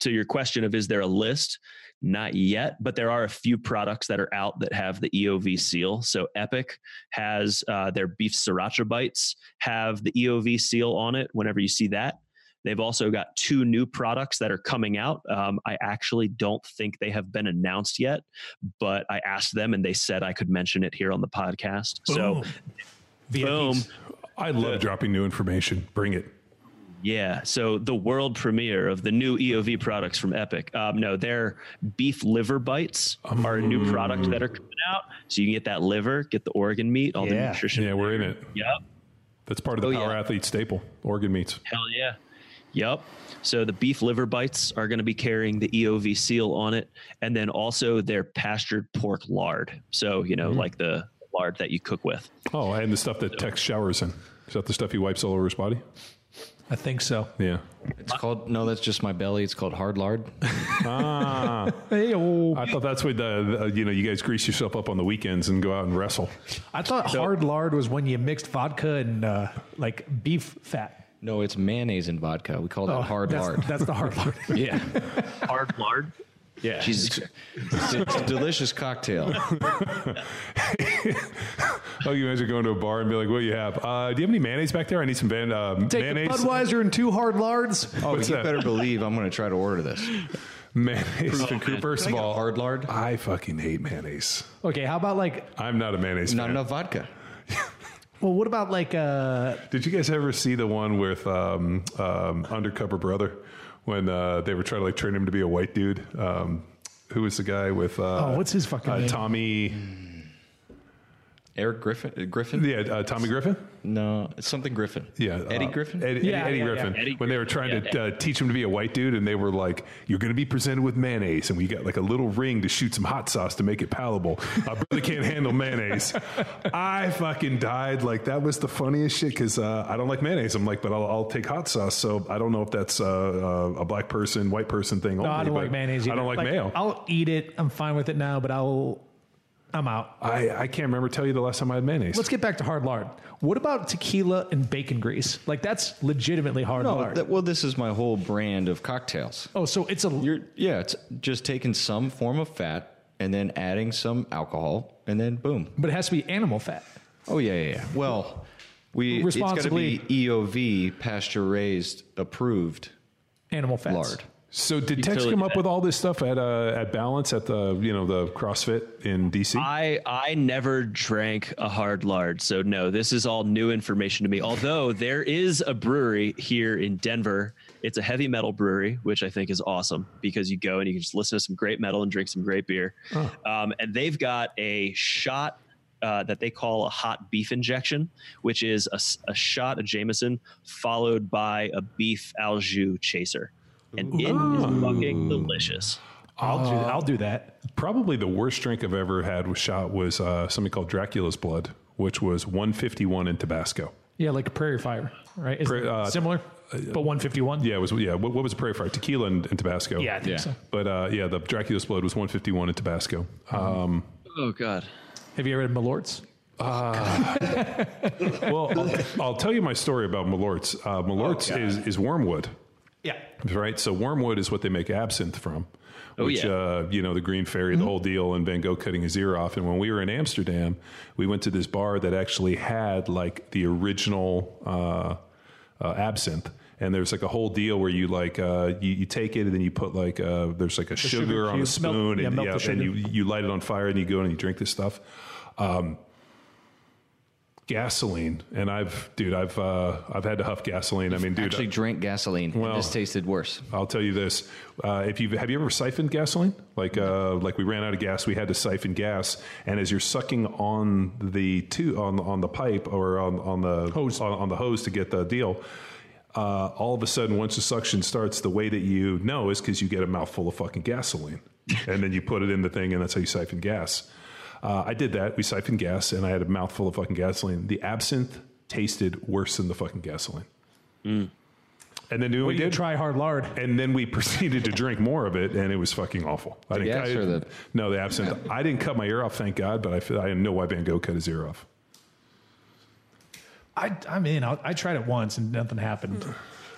E: to your question of is there a list not yet but there are a few products that are out that have the eov seal. So epic has uh, their beef sriracha bites have the eov seal on it whenever you see that. They've also got two new products that are coming out. Um, i actually don't think they have been announced yet but i asked them and they said i could mention it here on the podcast. So boom.
D: I love dropping new information. Bring it.
E: Yeah. So the world premiere of the new EOV products from Epic. Um, no, their beef liver bites are a new product that are coming out. So you can get that liver, get the organ meat, all
B: Yeah.
E: the nutrition.
D: Yeah, we're in it.
E: Yep.
D: That's part of the
E: Oh,
D: power
E: yeah.
D: athlete staple. Organ meats.
E: Hell yeah. Yep. So the beef liver bites are going to be carrying the EOV seal on it, and then also their pastured pork lard. So you know, like the lard that you cook with.
D: Oh, and the stuff that Tex showers in. Is that the stuff he wipes all over his body?
B: I think so.
D: Yeah.
C: It's called no, that's just my belly. It's called hard lard.
D: Ah, <laughs>
B: Hey, oh.
D: I thought that's what the, the you know you guys grease yourself up on the weekends and go out and wrestle.
B: I thought hard lard was when you mixed vodka and uh, like beef fat.
C: No, it's mayonnaise and vodka. We call that
B: Oh,
C: hard
B: that's,
C: lard.
B: That's the hard lard. <laughs>
C: yeah, <laughs>
E: Hard lard.
C: Yeah. <laughs>
E: Jesus.
C: It's, it's a delicious cocktail. <laughs>
D: Oh, you imagine going to a bar and be like, "What do you have? Uh, do you have any mayonnaise back there? I need some van, uh,
B: Take
D: mayonnaise."
B: Budweiser and two hard lards.
C: Oh,
D: What's
C: you
D: that?
C: better <laughs> believe I'm going to try to order this.
D: Mayonnaise.
E: man.
D: First
C: Can
D: of
C: I
D: all,
C: hard lard?
D: I fucking hate mayonnaise.
B: Okay, how about like?
D: I'm not a mayonnaise
C: Not
D: fan.
C: enough vodka.
B: Well, what about like? Uh,
D: Did you guys ever see the one with um, um, Undercover Brother when uh, they were trying to like train him to be a white dude? Um, who was the guy with? Uh,
B: Oh, what's his fucking
D: uh,
B: name?
D: Tommy.
C: Eric Griffin. uh, Griffin?
D: Yeah, uh, Tommy Griffin.
C: No, something Griffin.
D: Yeah,
C: Eddie
D: uh,
C: Griffin.
D: Eddie,
B: Yeah,
D: Eddie, Eddie
B: yeah, yeah.
D: Griffin.
E: Eddie
D: when they were
E: Griffin,
D: trying to uh, teach him to be a white dude, and they were like, "You're going to be presented with mayonnaise, and we got like a little ring to shoot some hot sauce to make it palatable." I really <laughs> can't handle mayonnaise. I fucking died. Like that was the funniest shit because uh, I don't like mayonnaise. I'm like, but I'll, I'll take hot sauce. So I don't know if that's uh, uh, a black person, white person thing.
B: no,
D: only,
B: I don't like mayonnaise.
D: I don't like, mayo.
B: I'll eat it. I'm fine with it now, but I'll I'm out.
D: I, I can't remember tell you the last time I had mayonnaise.
B: Let's get back to hard lard. What about tequila and bacon grease? Like that's legitimately hard
C: No,
B: lard.
C: that, well, this is my whole brand of cocktails.
B: oh, so it's a
C: You're yeah, it's just taking some form of fat and then adding some alcohol, and then boom.
B: but it has to be animal fat.
C: Oh yeah, yeah. yeah. Well, we it's got to
B: Responsibly-
C: be EOV pasture raised approved
B: Animal fats.
C: lard.
D: So did Tex come up with all this stuff at uh, at Balance at the you know the CrossFit in DC?
E: I I never drank a hard lard, so no, this is all new information to me. Although there is a brewery here in Denver, it's a heavy metal brewery, which I think is awesome because you go and you can just listen to some great metal and drink some great beer. Um, and they've got a shot uh, that they call a hot beef injection, which is a shot of Jameson followed by a beef al jus chaser, and it is fucking delicious.
B: I'll do. I'll do that.
D: Probably the worst drink I've ever had with shot was uh, something called Dracula's Blood, which was 151 in Tabasco.
B: Yeah, like a prairie fire, right? Is
D: Pra-
B: it
D: uh,
B: similar, but 151.
D: Yeah, it was yeah. What, what was prairie fire? Tequila and, and Tabasco.
B: yeah, I think
C: Yeah.
B: so.
D: But uh, yeah, the Dracula's Blood was 151 in Tabasco. Um,
E: Oh God.
B: Have you ever had Malort's? <laughs>
D: well, I'll, I'll tell you my story about Malort's. Uh, Malort's is, is wormwood,
B: Yeah.
D: right? So wormwood is what they make absinthe from. Which,
E: yeah.
D: uh, you know, the Green Fairy, the whole deal, and Van Gogh cutting his ear off. And when we were in Amsterdam, we went to this bar that actually had like the original uh, uh, absinthe. And there's like a whole deal where you like uh, you, you take it and then you put like uh, there's like a sugar,
B: sugar
D: on a spoon
B: Melt- yeah,
D: and,
B: melt the
D: and you you light it on fire and you go and you drink this stuff. Um, gasoline, and I've dude, I've uh, I've had to huff gasoline. I mean, dude,
C: Actually, drank gasoline.
D: Well-
C: this tasted worse.
D: I'll tell you this: uh, if you have you ever siphoned gasoline, like uh, like we ran out of gas, we had to siphon gas, and as you're sucking on the two on on the pipe or on on the
B: Hose.
D: on, on the hose to get the deal. Uh, all of a sudden, once the suction starts, the way that you know is because you get a mouthful of fucking gasoline, <laughs> and then you put it in the thing, and that's how you siphon gas. Uh, I did that. We siphoned gas, and I had a mouthful of fucking gasoline. The absinthe tasted worse than the fucking gasoline. And then do what we
B: We did
D: did
B: try hard lard.
D: and then we <laughs> proceeded to drink more of it, and it was fucking awful. I didn't
C: gas
D: I-
C: or the-
D: no the absinthe. I didn't cut my ear off, thank God, but I feel, I know why Van Gogh cut his ear off.
B: I, I'm in. I, I tried it once and nothing happened.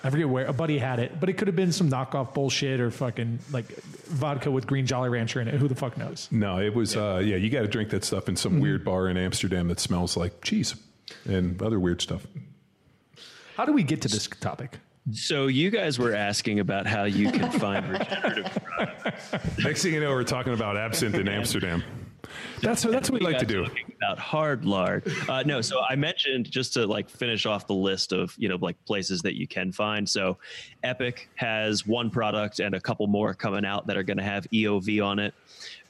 B: I forget where a buddy had it, but it could have been some knockoff bullshit or fucking like vodka with green Jolly Rancher in it. Who the fuck knows?
D: No, it was yeah. Uh, yeah you got to drink that stuff in some
B: Mm-hmm.
D: weird bar in Amsterdam that smells like cheese and other weird stuff.
B: How do we get to this topic?
E: So you guys were asking about how you can find <laughs> regenerative products.
D: Next thing you know, we're talking about absinthe in <laughs> Amsterdam. That's that's what we like to do.
E: About hard lard. Uh, no, so I mentioned just to like finish off the list of you know like places that you can find. So, Epic has one product and a couple more coming out that are going to have EOV on it.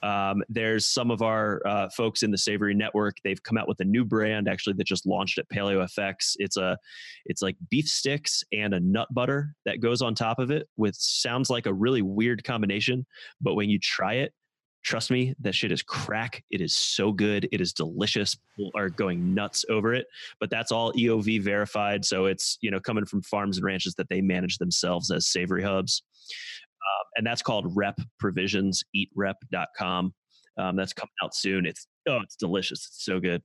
E: Um, there's some of our uh, folks in the Savory Network. They've come out with a new brand actually that just launched at Paleo FX. It's a, it's like beef sticks and a nut butter that goes on top of it, with sounds like a really weird combination, but when you try it, trust me, that shit is crack. It is so good. It is delicious. People are going nuts over it. But that's all EOV verified. So it's, you know, coming from farms and ranches that they manage themselves as savory hubs. Um, and that's called Rep Provisions, eatrep.com. Um, that's coming out soon. It's, oh, it's delicious. It's so good.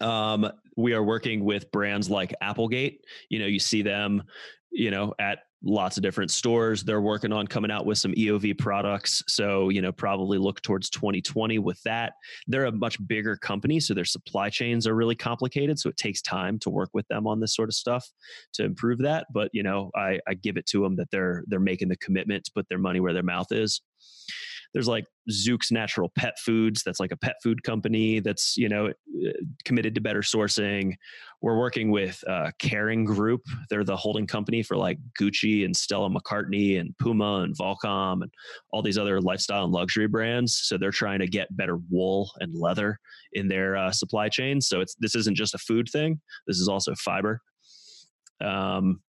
E: Um, we are working with brands like Applegate. You know, you see them, you know, at lots of different stores. They're working on coming out with some EOV products. So, you know, probably look towards 2020 with that. They're a much bigger company, so their supply chains are really complicated. So it takes time to work with them on this sort of stuff to improve that. But, you know, I, I give it to them that they're they're making the commitment to put their money where their mouth is. There's like Zuke's Natural Pet Foods. That's like a pet food company that's you know committed to better sourcing. We're working with uh, Kering Group. They're the holding company for like Gucci and Stella McCartney and Puma and Volcom and all these other lifestyle and luxury brands. So they're trying to get better wool and leather in their uh, supply chain. So it's this isn't just a food thing. This is also fiber. Um,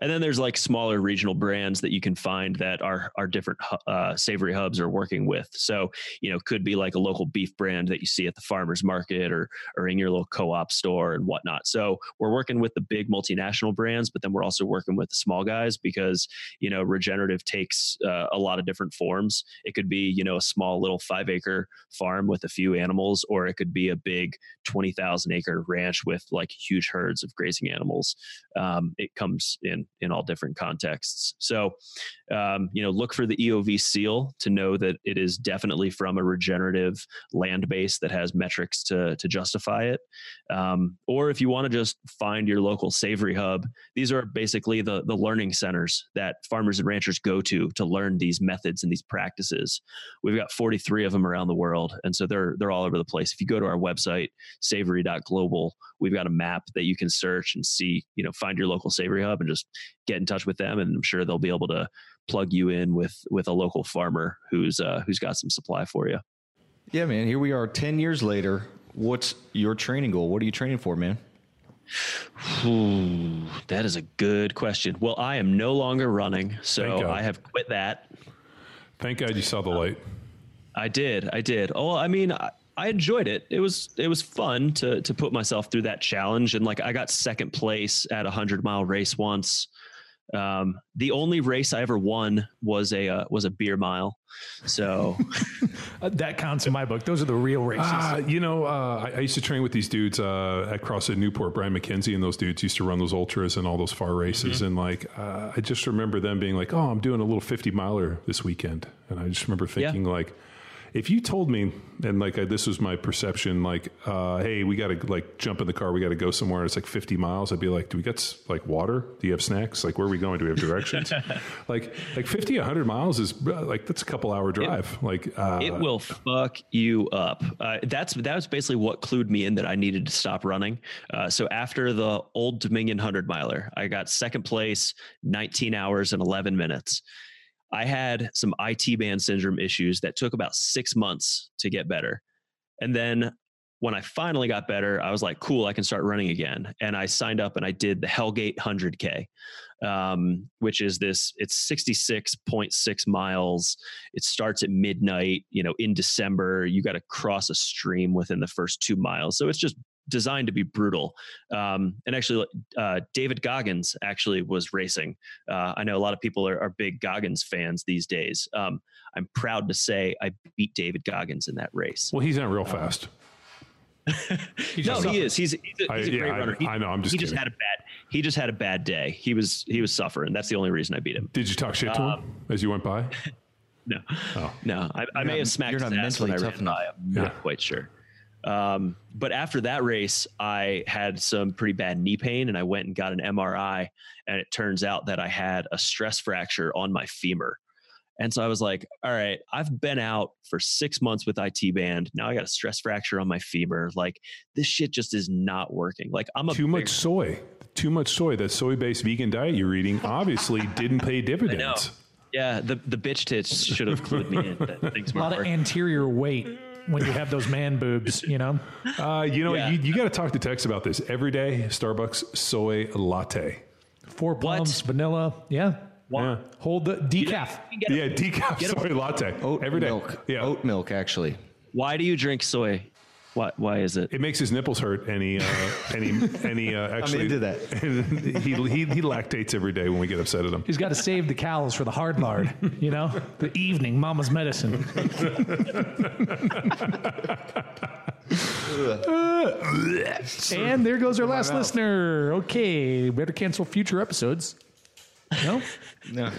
E: and then there's like smaller regional brands that you can find that our are different uh, savory hubs are working with. So you know, could be like a local beef brand that you see at the farmers market or or in your little co-op store and whatnot. So we're working with the big multinational brands, but then we're also working with the small guys because you know regenerative takes uh, a lot of different forms. It could be you know a small little five acre farm with a few animals, or it could be a big twenty thousand acre ranch with like huge herds of grazing animals. Um, it comes in in all different contexts. So, um, you know, look for the EOV seal to know that it is definitely from a regenerative land base that has metrics to to justify it. Um, or if you want to just find your local savory hub, these are basically the the learning centers that farmers and ranchers go to to learn these methods and these practices. We've got 43 of them around the world, and so they're they're all over the place. If you go to our website savory.global, we've got a map that you can search and see, you know, find your local savory hub and just get in touch with them, and I'm sure they'll be able to plug you in with with a local farmer who's uh, who's got some supply for you.
C: Yeah, man. Here we are, ten years later. What's your training goal? What are you training for, man?
E: Ooh, that is a good question. Well, I am no longer running, so I have quit that.
D: Thank God you saw the light.
E: I did. I did. Oh, I mean, I, I enjoyed it. It was it was fun to to put myself through that challenge, and like I got second place at a hundred mile race once. Um, the only race I ever won was a uh, was a beer mile, so <laughs>
B: that counts in my book. Those are the real races.
D: Uh, you know, uh, I, I, used to train with these dudes uh, at CrossFit Newport. Brian MacKenzie and those dudes used to run those ultras and all those far races. Mm-hmm. And like, uh, I just remember them being like, "Oh, I'm doing a little 50 miler this weekend," and I just remember thinking yeah. like if you told me, and like I, this was my perception, like, uh, hey, we got to like jump in the car, we got to go somewhere, and it's like 50 miles, I'd be like, do we get like water? Do you have snacks? Like, where are we going? Do we have directions? <laughs> like, like 50, 100 miles is like that's a couple hour drive. It, like,
E: uh, it will fuck you up. Uh, that's that was basically what clued me in that I needed to stop running. Uh, so after the Old Dominion 100 miler, I got second place, 19 hours and 11 minutes. I had some IT band syndrome issues that took about six months to get better. And then when I finally got better, I was like, cool, I can start running again. And I signed up and I did the Hellgate 100K, um, which is this, it's 66.6 miles. It starts at midnight, you know, in December. You got to cross a stream within the first two miles. So it's just designed to be brutal. Um, and actually, uh, David Goggins actually was racing. Uh, I know a lot of people are, are big Goggins fans these days. Um, I'm proud to say I beat David Goggins in that race.
D: Well, he's not real um, fast. <laughs>
E: no, he is. He's, he's a, he's a great
D: I,
E: runner.
D: He, I know. I'm just.
E: He
D: kidding.
E: just had a bad. He just had a bad day. He was he was suffering. That's the only reason I beat him.
D: Did you talk shit to him um, as you went by? <laughs>
E: No, oh. no. I, I may not, have smacked his ass when I ran by. I'm yeah. not quite sure. Um, but after that race, I had some pretty bad knee pain and I went and got an MRI. And it turns out that I had a stress fracture on my femur. And so I was like, all right, I've been out for six months with IT band. Now I got a stress fracture on my femur. Like this shit just is not working. Like I'm a
D: too much soy, too much soy. That soy based vegan diet you're eating obviously <laughs> didn't pay dividends.
E: Yeah, the the bitch tits should have clued me in. That things
B: a lot of anterior weight when you have those man boobs, you know?
D: Uh, you know, yeah. you, you got to talk to Tex about this. Every day, Starbucks soy latte.
B: Four plums, what? vanilla. Yeah. Yeah. Hold the decaf.
D: yeah, decaf soy latte.
C: Oat every day. Milk. Yeah. Oat milk, actually.
E: Why do you drink soy? Why, why is it?
D: It makes his nipples hurt, and he, uh, and he, and he uh, <laughs> actually
C: I'm into that. <laughs>
D: he, he he lactates every day when we get upset at him.
B: He's got to save the cows for the hard lard, you know, the evening mama's medicine. <laughs> and there goes our last listener. Okay, better cancel future episodes. No,
C: no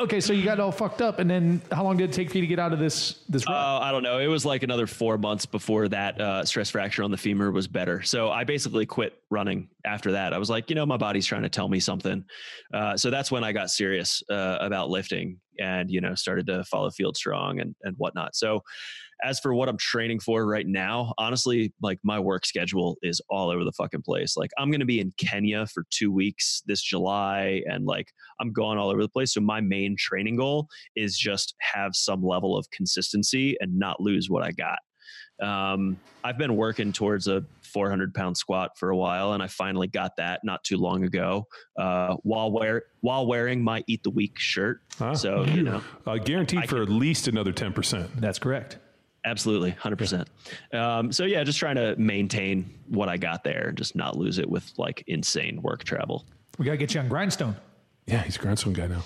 B: okay, so you got all fucked up, and then how long did it take for you to get out of this? This
E: oh, uh, I don't know. It was like another four months before that uh, stress fracture on the femur was better. So I basically quit running after that. I was like, you know, my body's trying to tell me something. Uh, so that's when I got serious uh, about lifting, and you know, started to follow Field Strong and and whatnot. So as for what I'm training for right now, honestly, like my work schedule is all over the fucking place. Like I'm going to be in Kenya for two weeks this July and like I'm going all over the place. So my main training goal is just have some level of consistency and not lose what I got. Um, I've been working towards a 400 pound squat for a while, and I finally got that not too long ago uh, while wear while wearing my Eat the Week shirt.
D: Huh?
E: So you know,
D: Uh, guaranteed for at least another 10%.
B: That's correct.
E: Absolutely, 100. percent um, So yeah, just trying to maintain what I got there, just not lose it with like insane work travel.
B: We got to get you on Grindstone.
D: Yeah, he's a grindstone guy now.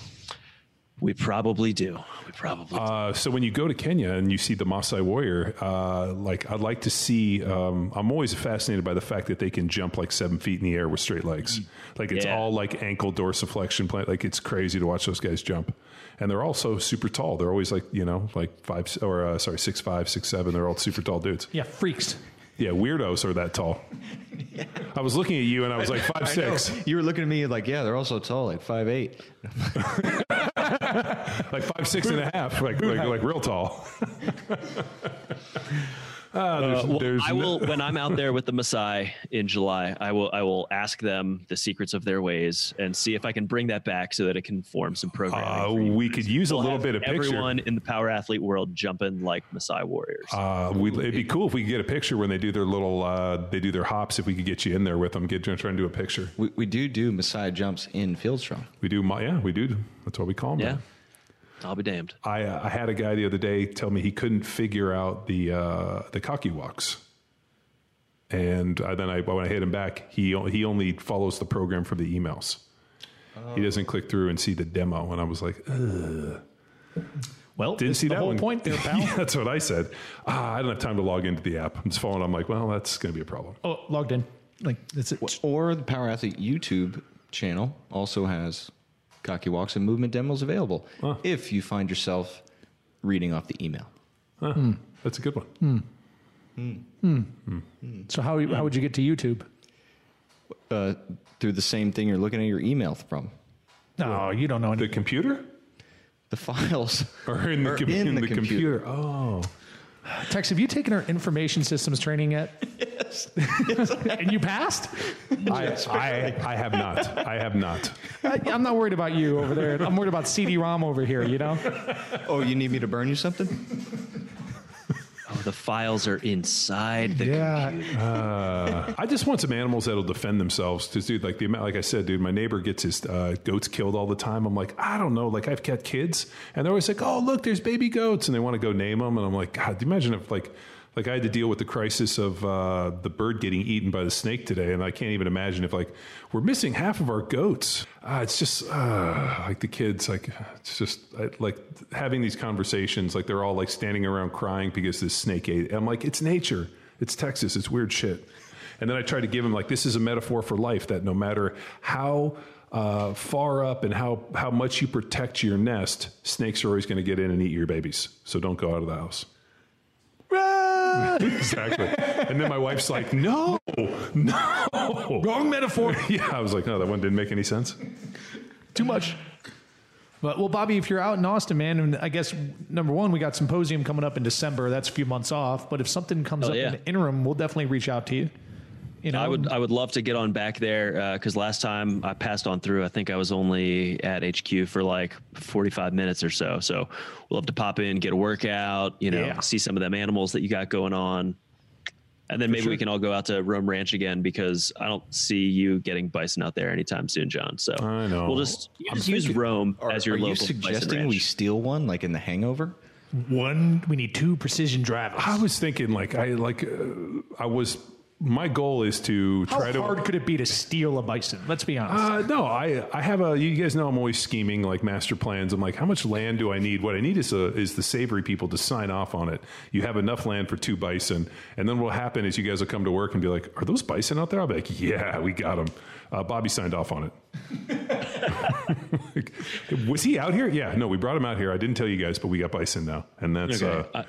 E: We probably do. We probably. do.
D: Uh, so when you go to Kenya and you see the Maasai warrior, uh, like I'd like to see. Um, I'm always fascinated by the fact that they can jump like seven feet in the air with straight legs. Like it's
E: Yeah.
D: all like ankle dorsiflexion. Plant. Like it's crazy to watch those guys jump, and they're also super tall. They're always like you know like five or uh, sorry six five six seven. They're all super tall dudes.
B: Yeah, freaks.
D: Yeah, weirdos are that tall. <laughs> I was looking at you and I was like five
C: I know.
D: six,
C: You were looking at me like, yeah, they're also tall, like five eight. <laughs>
D: like five six and a half, like like, like real tall. <laughs> Ah, there's,
E: Well,
D: there's
E: I
D: no-
E: will when I'm out there <laughs> with the Maasai in July. I will I will ask them the secrets of their ways and see if I can bring that back so that it can form some programming.
D: Uh,
E: for
D: we could use a
E: We'll
D: little bit of picture.
E: Everyone in the power athlete world jumping like Maasai warriors.
D: Uh, we, it'd be cool if we could get a picture when they do their little, uh, they do their hops. If we could get you in there with them, get you try and do a picture.
C: We, we do do Maasai jumps in Fieldstrong.
D: We do, yeah, we do. That's what we call them.
E: yeah, I'll be damned.
D: I, uh, I had a guy the other day tell me he couldn't figure out the uh, the cocky walks, and uh, then I when I hit him back, he he only follows the program for the emails. He doesn't click through and see the demo, and I was like, Ugh.
B: Well,
D: didn't see
B: the
D: that
B: whole
D: one.
B: point there, <laughs> pal.
D: yeah, that's what I said. Ah, I don't have time to log into the app. I'm just following. I'm like, well, that's going to be a problem.
B: Oh, logged in. Like that's it.
C: Or the Power Athlete YouTube channel also has cocky walks and movement demos available if you find yourself reading off the email.
D: Huh, hmm. That's a good one. Hmm. Hmm.
B: So how how would you get to YouTube?
C: Uh, through the same thing you're looking at your email from.
B: No, you don't know
D: The computer
C: The files
D: or in the,
C: are
D: com-
C: in
D: in
C: the
D: the
C: computer.
D: computer? Oh,
B: Tex, have you taken our information systems training yet? <laughs> Yes. <laughs> and you passed?
D: I, I, I have not. I have not.
B: I, I'm not worried about you over there. I'm worried about CD-ROM over here. You know.
C: Oh, you need me to burn you something?
E: The files are inside the computer.
D: Uh, I just want some animals that'll defend themselves. Because, dude, like the amount, like I said, dude, my neighbor gets his uh, goats killed all the time. I'm like, I don't know. Like I've got kids, and they're always like, oh, look, there's baby goats, and they want to go name them, and I'm like, God, do you imagine if like. Like I had to deal with the crisis of uh, the bird getting eaten by the snake today, and I can't even imagine if like we're missing half of our goats. Uh, it's just uh, like the kids, like it's just I, like having these conversations. Like they're all like standing around crying because this snake ate. I'm like, it's nature. It's Texas. It's weird shit. And then I try to give him like this is a metaphor for life that no matter how uh, far up and how how much you protect your nest, snakes are always going to get in and eat your babies. So don't go out of the house. <laughs> exactly. And then my wife's like, no, no.
B: Wrong metaphor. <laughs>
D: Yeah, I was like, no, that one didn't make any sense.
B: Too much. But, well, Bobby, if you're out in Austin, man, and I guess number one, we got symposium coming up in December. That's a few months off. But if something comes
E: Oh,
B: up
E: yeah.
B: in the interim, we'll definitely reach out to you. You know,
E: I would I would love to get on back there because last time I passed on through, I think I was only at HQ for like 45 minutes or so. So we'll have to pop in, get a workout, you know,
B: Yeah.
E: see some of them animals that you got going on. And then maybe we can all go out to Roam Ranch again because I don't see you getting bison out there anytime soon, John. So
D: I know.
E: we'll just, you
D: I'm
E: just use Roam
C: Are,
E: as your
C: are you
E: local bison
C: suggesting we steal one like in The Hangover?
B: one. We need two precision drivers.
D: I was thinking, like, I like, uh, I was. My goal is to
B: How
D: try to.
B: How hard could it be to steal a bison? Let's be honest.
D: Uh, no, I I have a. You guys know I'm always scheming like master plans. I'm like, how much land do I need? What I need is a, is the savory people to sign off on it. You have enough land for two bison, and then what'll happen is you guys will come to work and be like, "Are those bison out there?" I'll be like, "Yeah, we got them." Uh, Bobby signed off on it. <laughs> <laughs> Was he out here? Yeah, no, we brought him out here. I didn't tell you guys, but we got bison now, and that's.
E: Okay.
D: Uh,
E: I,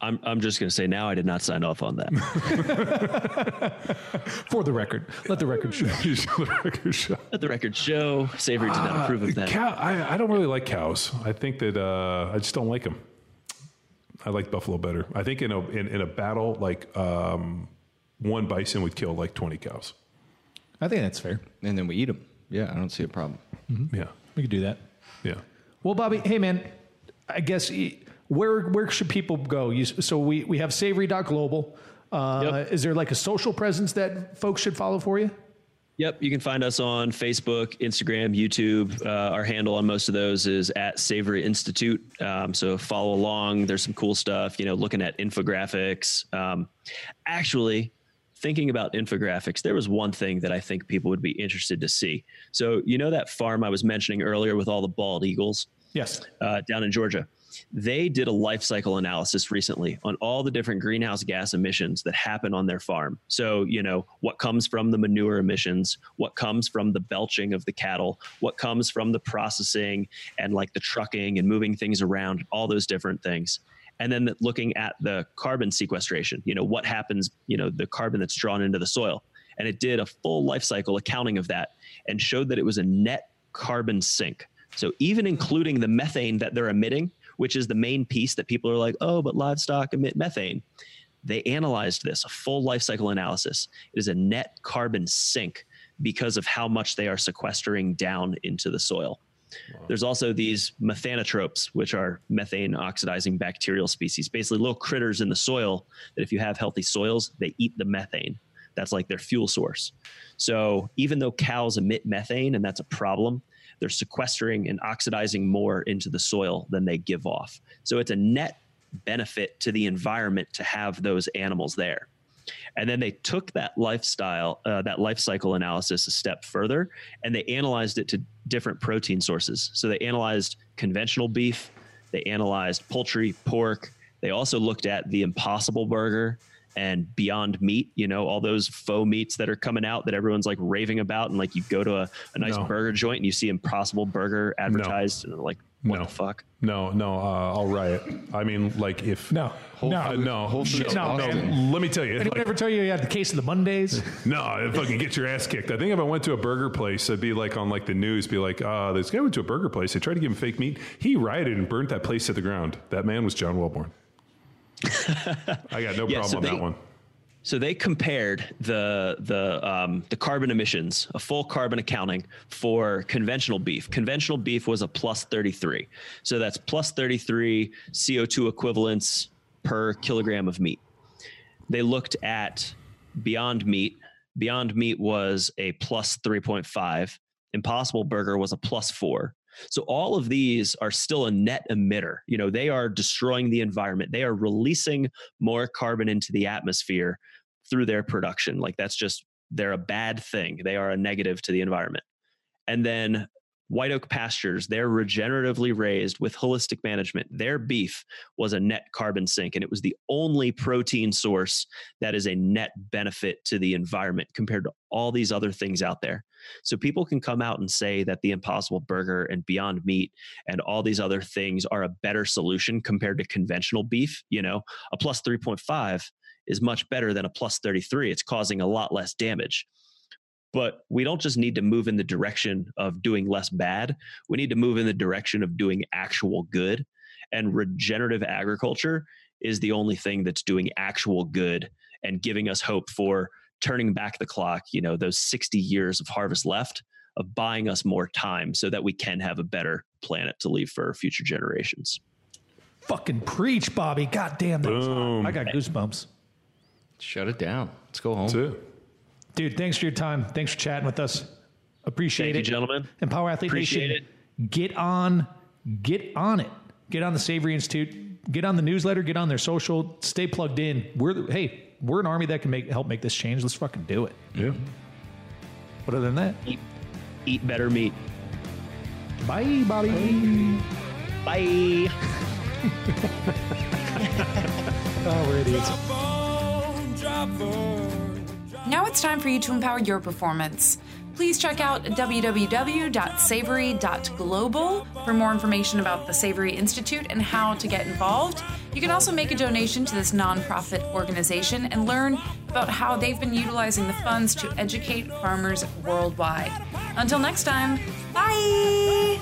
E: I'm, I'm just going to say now I did not sign off on that. <laughs>
B: For the record, let the record show. <laughs>
D: the record show.
E: Let the record show Savory did not approve of that.
D: Cow, I, I don't really like cows. I think that uh, I just don't like them. I like buffalo better. I think in a in, in a battle, like um, one bison would kill like twenty cows.
B: I think that's fair.
C: And then we eat them. Yeah, I don't see a problem.
D: Yeah,
B: We could do that.
D: yeah.
B: Well, Bobby, hey man, I guess y- where where should people go? You, so we we have savory.global. Uh,
E: Yep.
B: Is there like a social presence that folks should follow for you?
E: Yep, you can find us on Facebook, Instagram, YouTube. Uh, our handle on most of those is at Savory Institute. Um, so follow along. There's some cool stuff. You know, looking at infographics. Um, actually, thinking about infographics, there was one thing that I think people would be interested to see. So you know that farm I was mentioning earlier with all the bald eagles
B: Yes.
E: uh, down in Georgia. They did a life cycle analysis recently on all the different greenhouse gas emissions that happen on their farm. So, you know, what comes from the manure emissions, what comes from the belching of the cattle, what comes from the processing and like the trucking and moving things around, all those different things. And then looking at the carbon sequestration, you know, what happens, you know, the carbon that's drawn into the soil. And it did a full life cycle accounting of that and showed that it was a net carbon sink. So even including the methane that they're emitting, which is the main piece that people are like, oh, but livestock emit methane. They analyzed this, a full life cycle analysis. It is a net carbon sink because of how much they are sequestering down into the soil. There's also these methanotrophs, which are methane oxidizing bacterial species, basically little critters in the soil that if you have healthy soils, they eat the methane. That's like their fuel source. So even though cows emit methane and that's a problem, they're sequestering and oxidizing more into the soil than they give off. So it's a net benefit to the environment to have those animals there. And then they took that lifestyle, uh, that life cycle analysis a step further, and they analyzed it to different protein sources. So they analyzed conventional beef, they analyzed poultry, pork. They also looked at the Impossible Burger and Beyond Meat. You know, all those faux meats that are coming out that everyone's like raving about, and like you go to a, a nice
D: No.
E: burger joint and you see Impossible Burger advertised, and they're like, what
D: No.
E: the fuck?
D: No, no, uh, I'll riot. I mean, like if
B: No.
C: Whole
B: no.
C: Foods-
D: no,
C: Whole Foods
B: No,
C: Austin.
B: man.
D: let me tell you,
B: Anyone
D: like,
B: ever tell you you had the case of the Mondays? <laughs>
D: no, fucking get your ass kicked. I think if I went to a burger place, I'd be like on like the news, be like, uh, this guy went to a burger place. They tried to give him fake meat. He rioted and burnt that place to the ground. That man was John Welbourn. I got no
E: Yeah,
D: problem
E: so
D: on
E: they-
D: that one.
E: So they compared the the um, the carbon emissions, a full carbon accounting for conventional beef. Conventional beef was a plus 33, so that's plus 33 CO2 equivalents per kilogram of meat. They looked at Beyond Meat. Beyond Meat was a plus 3.5. Impossible Burger was a plus four. So all of these are still a net emitter. You know, they are destroying the environment. They are releasing more carbon into the atmosphere through their production. Like that's just they're a bad thing. They are a negative to the environment. And then White Oak Pastures, they're regeneratively raised with holistic management. Their beef was a net carbon sink, and it was the only protein source that is a net benefit to the environment compared to all these other things out there. So people can come out and say that the Impossible Burger and Beyond Meat and all these other things are a better solution compared to conventional beef. You know, a plus 3.5 is much better than a plus 33. It's causing a lot less damage. But we don't just need to move in the direction of doing less bad. We need to move in the direction of doing actual good. And regenerative agriculture is the only thing that's doing actual good and giving us hope for turning back the clock, you know, those 60 years of harvest left, of buying us more time so that we can have a better planet to leave for future generations.
B: Fucking preach, Bobby. God damn, that.
D: Boom.
B: I got goosebumps.
C: Shut it down. Let's go home.
D: That's it.
B: Dude, thanks for your time. Thanks for chatting with us. Appreciate
E: Thank you,
B: it.
E: gentlemen.
B: Empower Power Athlete
E: Appreciate
B: Nation, get on, get on it. Get on the Savory Institute. Get on the newsletter. Get on their social. Stay plugged in. We're hey, we're an army that can make help make this change. Let's fucking do it.
D: Yeah.
B: But other than that,
E: Eat, eat better meat.
B: bye, Bobby.
E: Bye. <laughs>
B: Oh, we're idiots.
A: Now it's time for you to empower your performance. Please check out www.savory.global for more information about the Savory Institute and how to get involved. You can also make a donation to this nonprofit organization and learn about how they've been utilizing the funds to educate farmers worldwide. Until next time, bye!